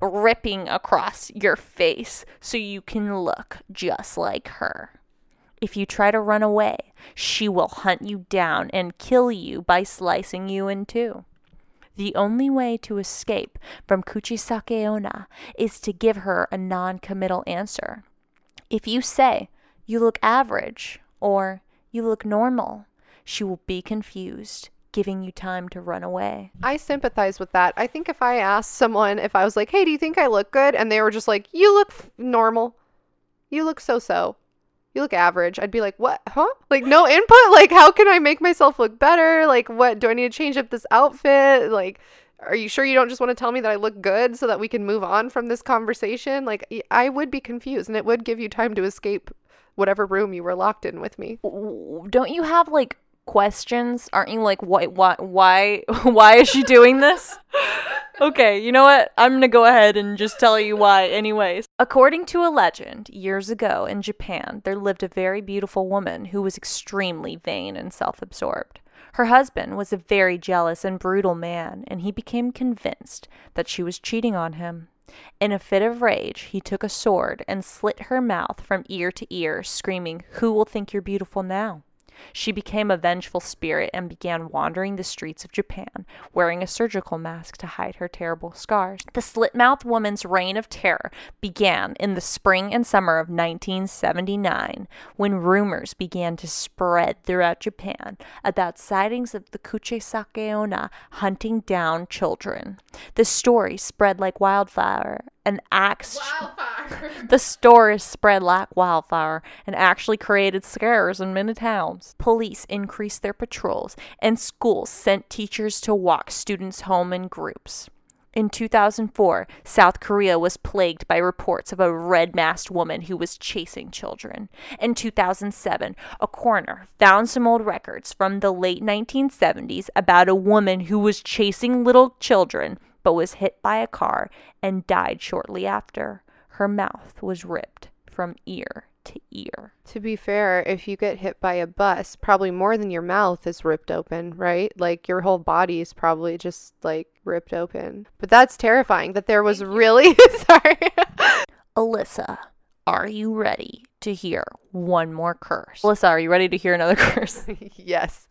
ripping across your face so you can look just like her. If you try to run away, she will hunt you down and kill you by slicing you in two. The only way to escape from Kuchisake Onna is to give her a non committal answer. If you say, you look average, or you look normal, she will be confused, giving you time to run away. I sympathize with that. I think if I asked someone if I was like, "Hey, do you think I look good?" and they were just like, "You look f- normal. You look so-so. You look average." I'd be like, "What? Huh? Like no input? Like how can I make myself look better? Like what do I need to change up this outfit? Like are you sure you don't just want to tell me that I look good so that we can move on from this conversation? Like I would be confused and it would give you time to escape whatever room you were locked in with me. Don't you have like questions? Aren't you like, why, why, why, why is she doing this? okay, you know what? I'm gonna go ahead and just tell you why, anyways. According to a legend, years ago in Japan, there lived a very beautiful woman who was extremely vain and self absorbed. Her husband was a very jealous and brutal man, and he became convinced that she was cheating on him. In a fit of rage, he took a sword and slit her mouth from ear to ear, screaming, Who will think you're beautiful now? She became a vengeful spirit and began wandering the streets of Japan, wearing a surgical mask to hide her terrible scars. The slit mouthed woman's reign of terror began in the spring and summer of 1979 when rumors began to spread throughout Japan about sightings of the Kuchisake Onna hunting down children. The story spread like wildfire and acts the story spread like wildfire and actually created scares in many towns. Police increased their patrols, and schools sent teachers to walk students home in groups. In 2004, South Korea was plagued by reports of a red masked woman who was chasing children. In 2007, a coroner found some old records from the late 1970s about a woman who was chasing little children but was hit by a car and died shortly after. Her mouth was ripped from ear to ear. To be fair, if you get hit by a bus, probably more than your mouth is ripped open, right? Like your whole body is probably just like ripped open. But that's terrifying that there was really sorry. Alyssa, are you ready to hear one more curse? Alyssa, are you ready to hear another curse? yes.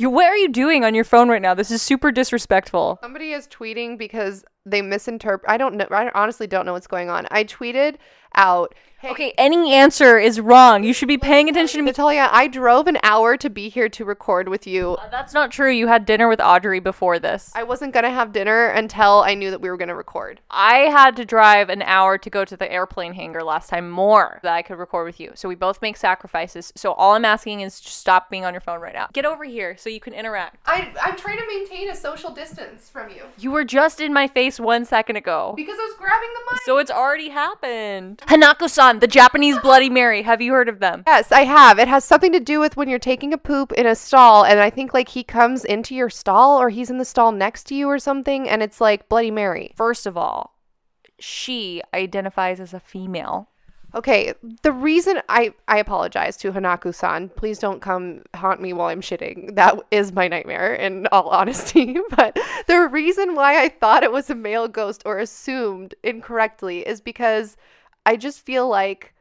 You what are you doing on your phone right now? This is super disrespectful. Somebody is tweeting because they misinterpret. I don't know. I honestly don't know what's going on. I tweeted out. Hey, Okay, any answer is wrong. You should be paying attention to me. Natalia, I drove an hour to be here to record with you. Uh, That's not true. You had dinner with Audrey before this. I wasn't gonna have dinner until I knew that we were gonna record. I had to drive an hour to go to the airplane hangar last time more that I could record with you. So we both make sacrifices. So all I'm asking is just stop being on your phone right now. Get over here so you can interact. I I'm trying to maintain a social distance from you You were just in my face one second ago. because I was grabbing the mic. So it's already happened. Hanako-san, the Japanese Bloody Mary. Have you heard of them? Yes, I have. It has something to do with when you're taking a poop in a stall, and I think like he comes into your stall or he's in the stall next to you or something, and it's like Bloody Mary. First of all, she identifies as a female. Okay, the reason I I apologize to Hanako-san. Please don't come haunt me while I'm shitting. That is my nightmare in all honesty. But the reason why I thought it was a male ghost or assumed incorrectly is because I just feel like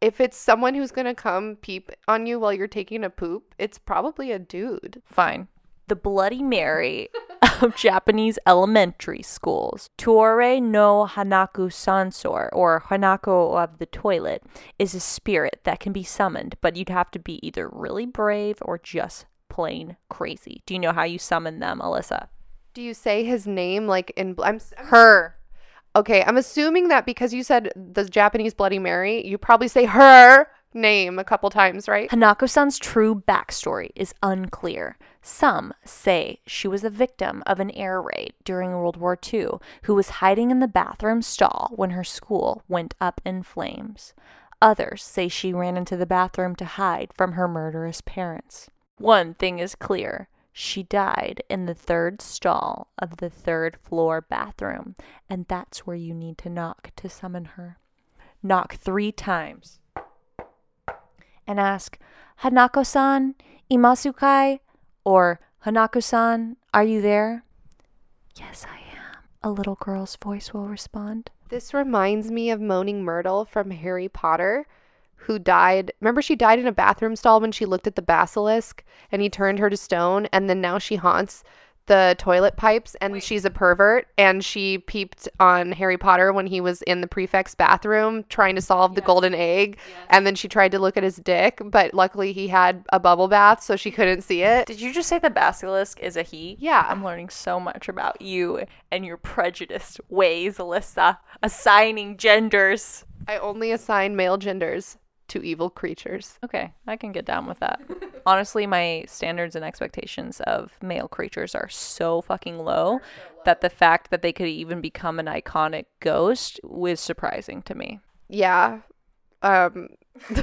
if it's someone who's going to come peep on you while you're taking a poop, it's probably a dude. Fine. The Bloody Mary of Japanese elementary schools, Toire no Hanako Sansor, or Hanako of the toilet, is a spirit that can be summoned, but you'd have to be either really brave or just plain crazy. Do you know how you summon them, Alyssa? Do you say his name like in bl- I'm, I'm Her. Okay, I'm assuming that because you said the Japanese Bloody Mary, you probably say her name a couple times, right? Hanako san's true backstory is unclear. Some say she was a victim of an air raid during World War II who was hiding in the bathroom stall when her school went up in flames. Others say she ran into the bathroom to hide from her murderous parents. One thing is clear she died in the third stall of the third floor bathroom, and that's where you need to knock to summon her. Knock three times and ask, Hanako san, imasukai? Or, Hanako san, are you there? Yes, I am. A little girl's voice will respond. This reminds me of Moaning Myrtle from Harry Potter, who died. Remember, she died in a bathroom stall when she looked at the basilisk and he turned her to stone, and then now she haunts the toilet pipes and she's a pervert and she peeped on Harry Potter when he was in the prefect's bathroom trying to solve the golden egg and then she tried to look at his dick but luckily he had a bubble bath so she couldn't see it. Did you just say the basilisk is a he? Yeah. I'm learning so much about you and your prejudiced ways, Alyssa. Assigning genders. I only assign male genders to evil creatures. Okay, I can get down with that. Honestly, my standards and expectations of male creatures are so fucking low that the fact that they could even become an iconic ghost was surprising to me. Yeah. Um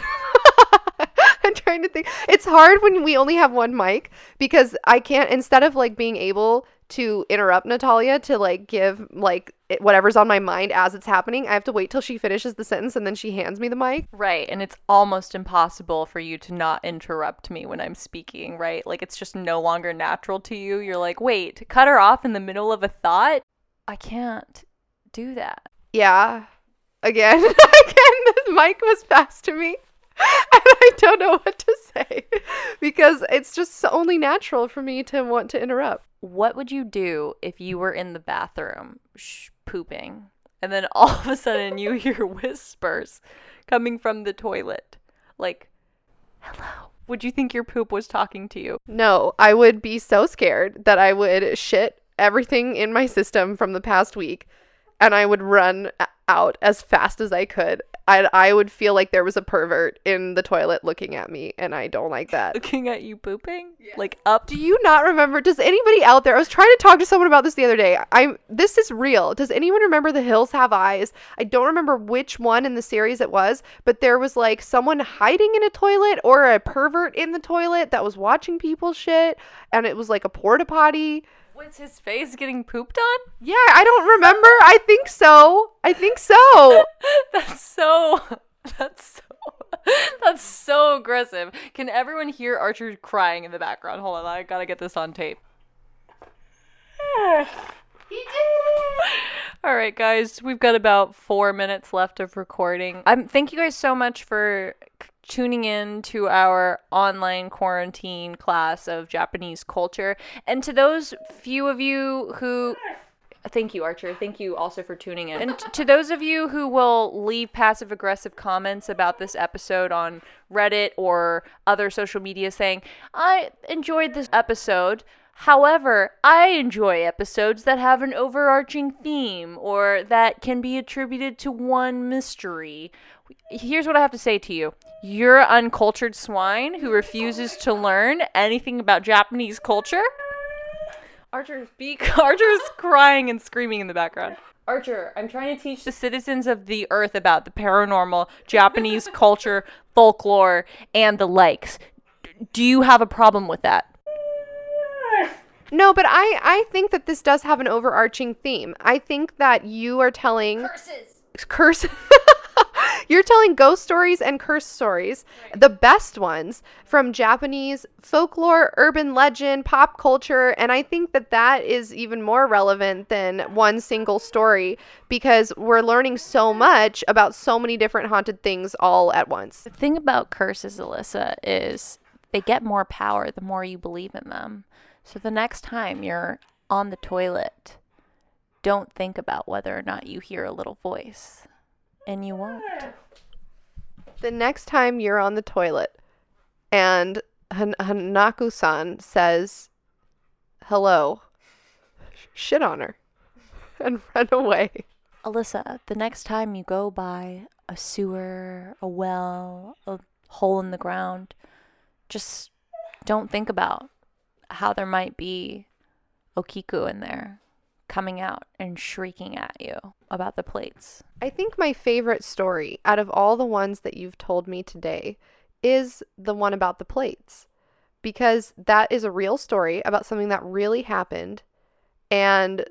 I'm trying to think. It's hard when we only have one mic because I can't instead of like being able to interrupt Natalia to like give like it- whatever's on my mind as it's happening, I have to wait till she finishes the sentence and then she hands me the mic. Right, and it's almost impossible for you to not interrupt me when I'm speaking, right? Like it's just no longer natural to you. You're like, wait, cut her off in the middle of a thought? I can't do that. Yeah. Again, again, this mic was fast to me. And I don't know what to say. because it's just so- only natural for me to want to interrupt. What would you do if you were in the bathroom sh- pooping and then all of a sudden you hear whispers coming from the toilet? Like, hello. Would you think your poop was talking to you? No, I would be so scared that I would shit everything in my system from the past week and I would run out as fast as I could. I, I would feel like there was a pervert in the toilet looking at me, and I don't like that. Looking at you pooping? Like up? Do you not remember? Does anybody out there? I was trying to talk to someone about this the other day. I'm. This is real. Does anyone remember The Hills Have Eyes? I don't remember which one in the series it was, but there was like someone hiding in a toilet or a pervert in the toilet that was watching people shit, and it was like a porta potty. Was his face getting pooped on? Yeah, I don't remember. I think so. I think so. That's so. That's so. That's so aggressive. Can everyone hear Archer crying in the background? Hold on, I gotta get this on tape. he did it. All right, guys, we've got about four minutes left of recording. Um, thank you guys so much for c- tuning in to our online quarantine class of Japanese culture, and to those few of you who. Thank you, Archer. Thank you also for tuning in. And to those of you who will leave passive aggressive comments about this episode on Reddit or other social media saying, I enjoyed this episode. However, I enjoy episodes that have an overarching theme or that can be attributed to one mystery. Here's what I have to say to you. You're an uncultured swine who refuses to learn anything about Japanese culture. Archer's beak. Archer's crying and screaming in the background. Archer, I'm trying to teach the citizens of the earth about the paranormal, Japanese culture, folklore, and the likes. Do you have a problem with that? No, but I I think that this does have an overarching theme. I think that you are telling Curses. curse You're telling ghost stories and curse stories, the best ones from Japanese folklore, urban legend, pop culture, and I think that that is even more relevant than one single story because we're learning so much about so many different haunted things all at once. The thing about curses, Alyssa, is they get more power the more you believe in them. So the next time you're on the toilet, don't think about whether or not you hear a little voice. And you won't. The next time you're on the toilet and Han- Hanako-san says hello, shit on her and run away. Alyssa, the next time you go by a sewer, a well, a hole in the ground, just don't think about how there might be Okiku in there coming out and shrieking at you about the plates. I think my favorite story out of all the ones that you've told me today is the one about the plates because that is a real story about something that really happened and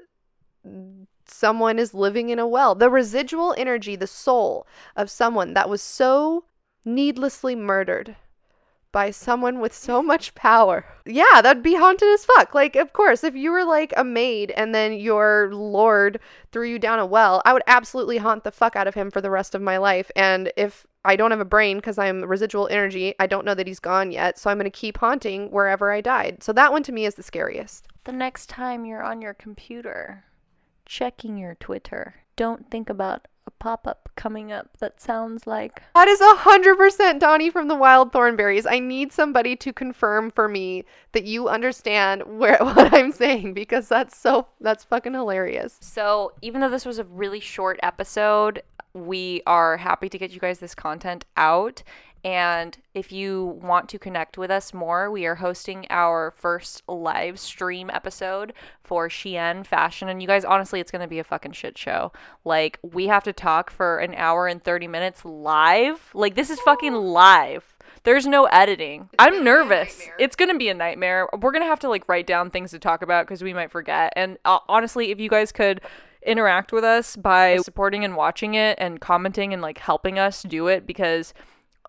someone is living in a well. The residual energy, the soul of someone that was so needlessly murdered by someone with so much power. Yeah, that'd be haunted as fuck. Like, of course, if you were like a maid and then your lord threw you down a well, I would absolutely haunt the fuck out of him for the rest of my life. And if I don't have a brain because I'm residual energy, I don't know that he's gone yet. So I'm going to keep haunting wherever I died. So that one to me is the scariest. The next time you're on your computer checking your Twitter, don't think about a pop up coming up that sounds like That is a hundred percent Donnie from the Wild Thornberrys. I need somebody to confirm for me that you understand where what I'm saying because that's so that's fucking hilarious. So, even though this was a really short episode, we are happy to get you guys this content out. And if you want to connect with us more, we are hosting our first live stream episode for Shein Fashion. And you guys, honestly, it's going to be a fucking shit show. Like, we have to talk for an hour and 30 minutes live. Like, this is fucking live. There's no editing. I'm nervous. It's going to be a nightmare. We're going to have to like write down things to talk about because we might forget. And uh, honestly, if you guys could interact with us by supporting and watching it and commenting and like helping us do it because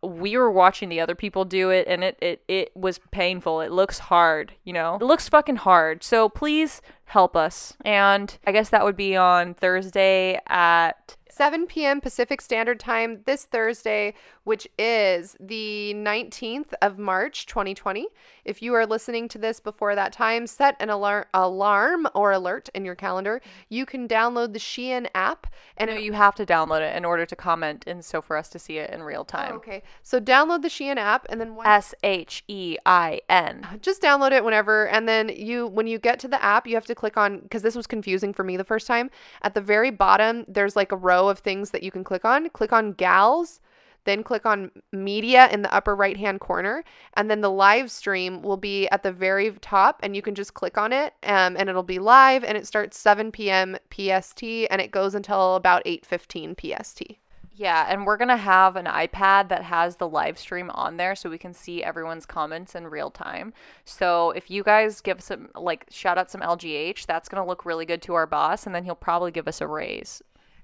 we were watching the other people do it and it, it it was painful. It looks hard you know? It looks fucking hard. So please help us. And i guess that would be on thursday at 7 p.m. Pacific Standard Time this Thursday, which is the 19th of March, 2020. If you are listening to this before that time, set an alar- alarm or alert in your calendar. You can download the Shein app and No, you have to download it in order to comment and so for us to see it in real oh, time. Oh, okay. So download the Shein app and then S H E I N. Uh, just download it whenever and then you when you get to the app you have to click on because this was confusing for me the first time at the very bottom there's like a row of things that you can click on click on gals then click on media in the upper right hand corner and then the live stream will be at the very top and you can just click on it um, and it'll be live and it starts 7 p.m pst and it goes until about 8.15 pst Yeah, and we're gonna have an iPad that has the live stream on there so we can see everyone's comments in real time. So if you guys give some like shout out some LGH, that's gonna look really good to our boss, and then he'll probably give us a raise.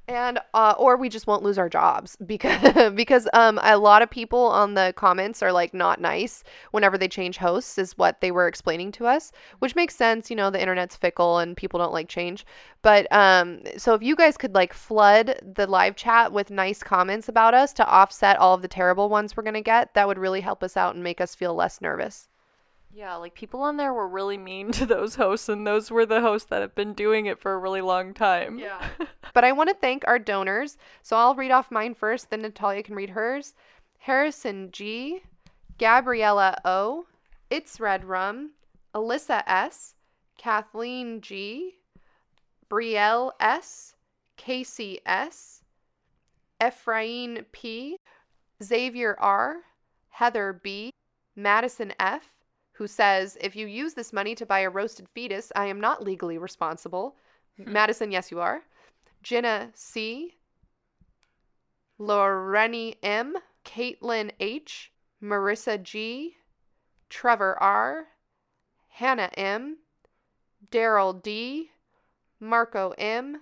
And uh, or we just won't lose our jobs because because um a lot of people on the comments are like not nice whenever they change hosts is what they were explaining to us which makes sense you know the internet's fickle and people don't like change. But um so if you guys could like flood the live chat with nice comments about us to offset all of the terrible ones we're gonna get that would really help us out and make us feel less nervous Yeah, like people on there were really mean to those hosts, and those were the hosts that have been doing it for a really long time. Yeah. but I want to thank our donors. So I'll read off mine first, then Natalia can read hers. Harrison G, Gabriella O, It's Red Rum, Alyssa S, Kathleen G, Brielle S, Casey S, Ephraim P, Xavier R, Heather B, Madison F, who says, If you use this money to buy a roasted fetus, I am not legally responsible. Hmm. Madison, yes, you are. Jenna C, Loreni M, Caitlin H, Marissa G, Trevor R, Hannah M, Daryl D, Marco M,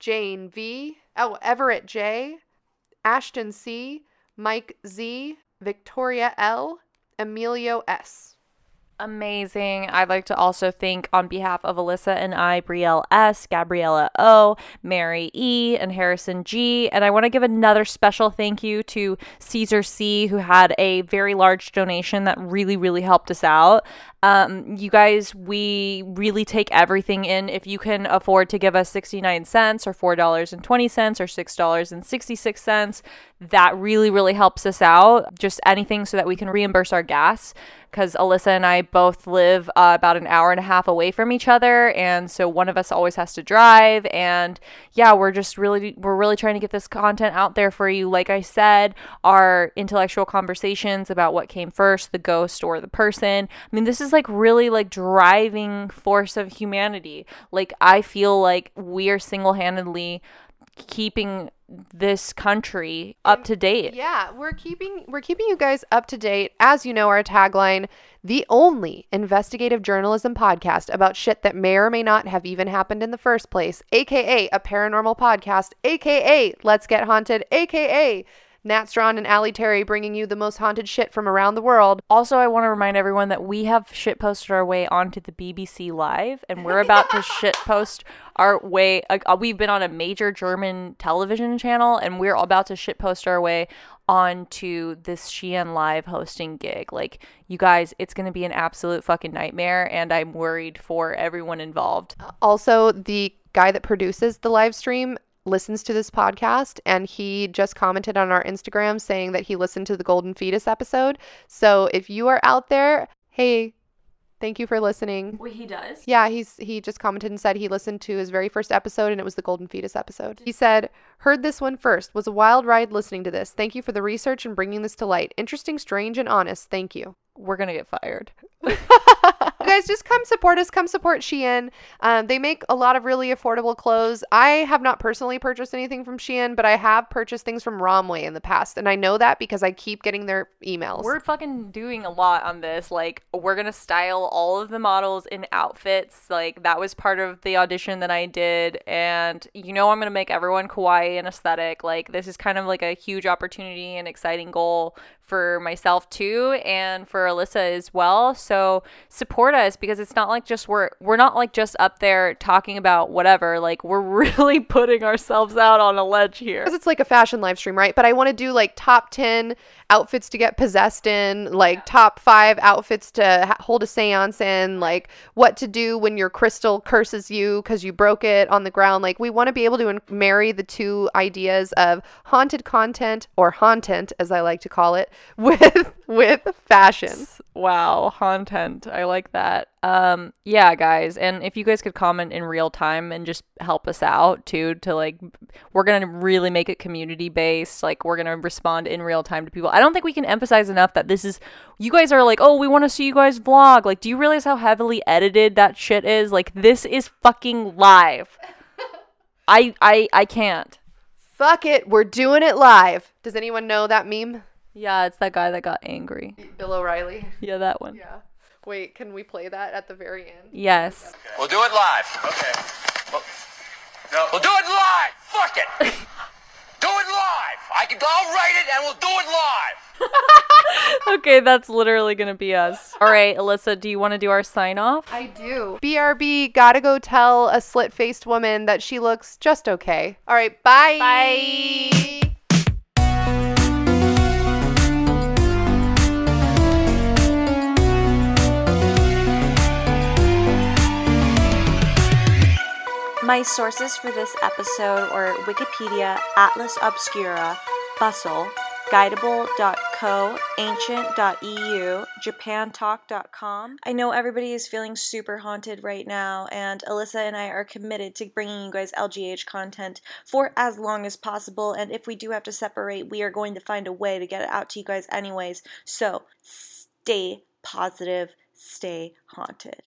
Jane V, oh, Everett J, Ashton C, Mike Z, Victoria L, Emilio S. Amazing. I'd like to also thank, on behalf of Alyssa and I, Brielle S., Gabriella O., Mary E., and Harrison G. And I want to give another special thank you to Caesar C., who had a very large donation that really, really helped us out. Um, you guys, we really take everything in. If you can afford to give us 69 cents or $4.20 or $6.66, that really, really helps us out. Just anything so that we can reimburse our gas because Alyssa and I both live uh, about an hour and a half away from each other, and so one of us always has to drive. And yeah, we're just really we're really trying to get this content out there for you. Like I said, our intellectual conversations about what came first, the ghost or the person. I mean, this is like really like driving force of humanity. Like I feel like we are single handedly keeping this country up to date. Yeah, we're keeping we're keeping you guys up to date. As you know, our tagline, the only investigative journalism podcast about shit that may or may not have even happened in the first place, aka a paranormal podcast, aka Let's Get Haunted, aka Nat Strawn and Aly Terry bringing you the most haunted shit from around the world. Also, I want to remind everyone that we have shit posted our way onto the BBC Live, and we're about to shit post our way. Uh, we've been on a major German television channel, and we're about to shit post our way onto this Shein Live hosting gig. Like, you guys, it's going to be an absolute fucking nightmare, and I'm worried for everyone involved. Also, the guy that produces the live stream listens to this podcast and he just commented on our Instagram saying that he listened to the Golden Fetus episode. So if you are out there, hey, thank you for listening. Wait, he does? Yeah, he's he just commented and said he listened to his very first episode and it was the Golden Fetus episode. He said, "Heard this one first. Was a wild ride listening to this. Thank you for the research and bringing this to light. Interesting, strange, and honest. Thank you." We're going to get fired. guys just come support us come support shein um, they make a lot of really affordable clothes i have not personally purchased anything from shein but i have purchased things from Romwe in the past and i know that because i keep getting their emails We're fucking doing a lot on this. Like, we're gonna style all of the models in outfits. Like, that was part of the audition that I did. And you know, I'm gonna make everyone kawaii and aesthetic. Like, this is kind of like a huge opportunity and exciting goal for myself too and for Alyssa as well. So support us because it's not like just we're we're not like just up there talking about whatever. Like we're really putting ourselves out on a ledge here. Because it's like a fashion live stream, right? But I want to do like top 10 outfits to get possessed in, like top five outfits to ha- hold a seance in, like what to do when your crystal curses you because you broke it on the ground. Like we want to be able to in- marry the two ideas of haunted content or hauntent, as I like to call it, with with fashion. Wow, content. I like that. Um yeah, guys, and if you guys could comment in real time and just help us out too to like we're going to really make it community based. Like we're going to respond in real time to people. I don't think we can emphasize enough that this is you guys are like, "Oh, we want to see you guys vlog." Like, do you realize how heavily edited that shit is? Like this is fucking live. I I I can't. Fuck it, we're doing it live. Does anyone know that meme? Yeah, it's that guy that got angry. Bill O'Reilly. Yeah, that one. Yeah. Wait, can we play that at the very end? Yes. We'll do it live. Okay. Well, no. We'll do it live. Fuck it. do it live. I can. I'll write it and we'll do it live. Okay, that's literally going to be us. All right, Alyssa, do you want to do our sign off? I do. BRB, gotta go tell a slit faced woman that she looks just okay. All right, bye. Bye. My sources for this episode were Wikipedia, Atlas Obscura, Bustle, Guidable.co, Ancient.eu, JapanTalk.com. I know everybody is feeling super haunted right now, and Alyssa and I are committed to bringing you guys LGH content for as long as possible. And if we do have to separate, we are going to find a way to get it out to you guys, anyways. So stay positive, stay haunted.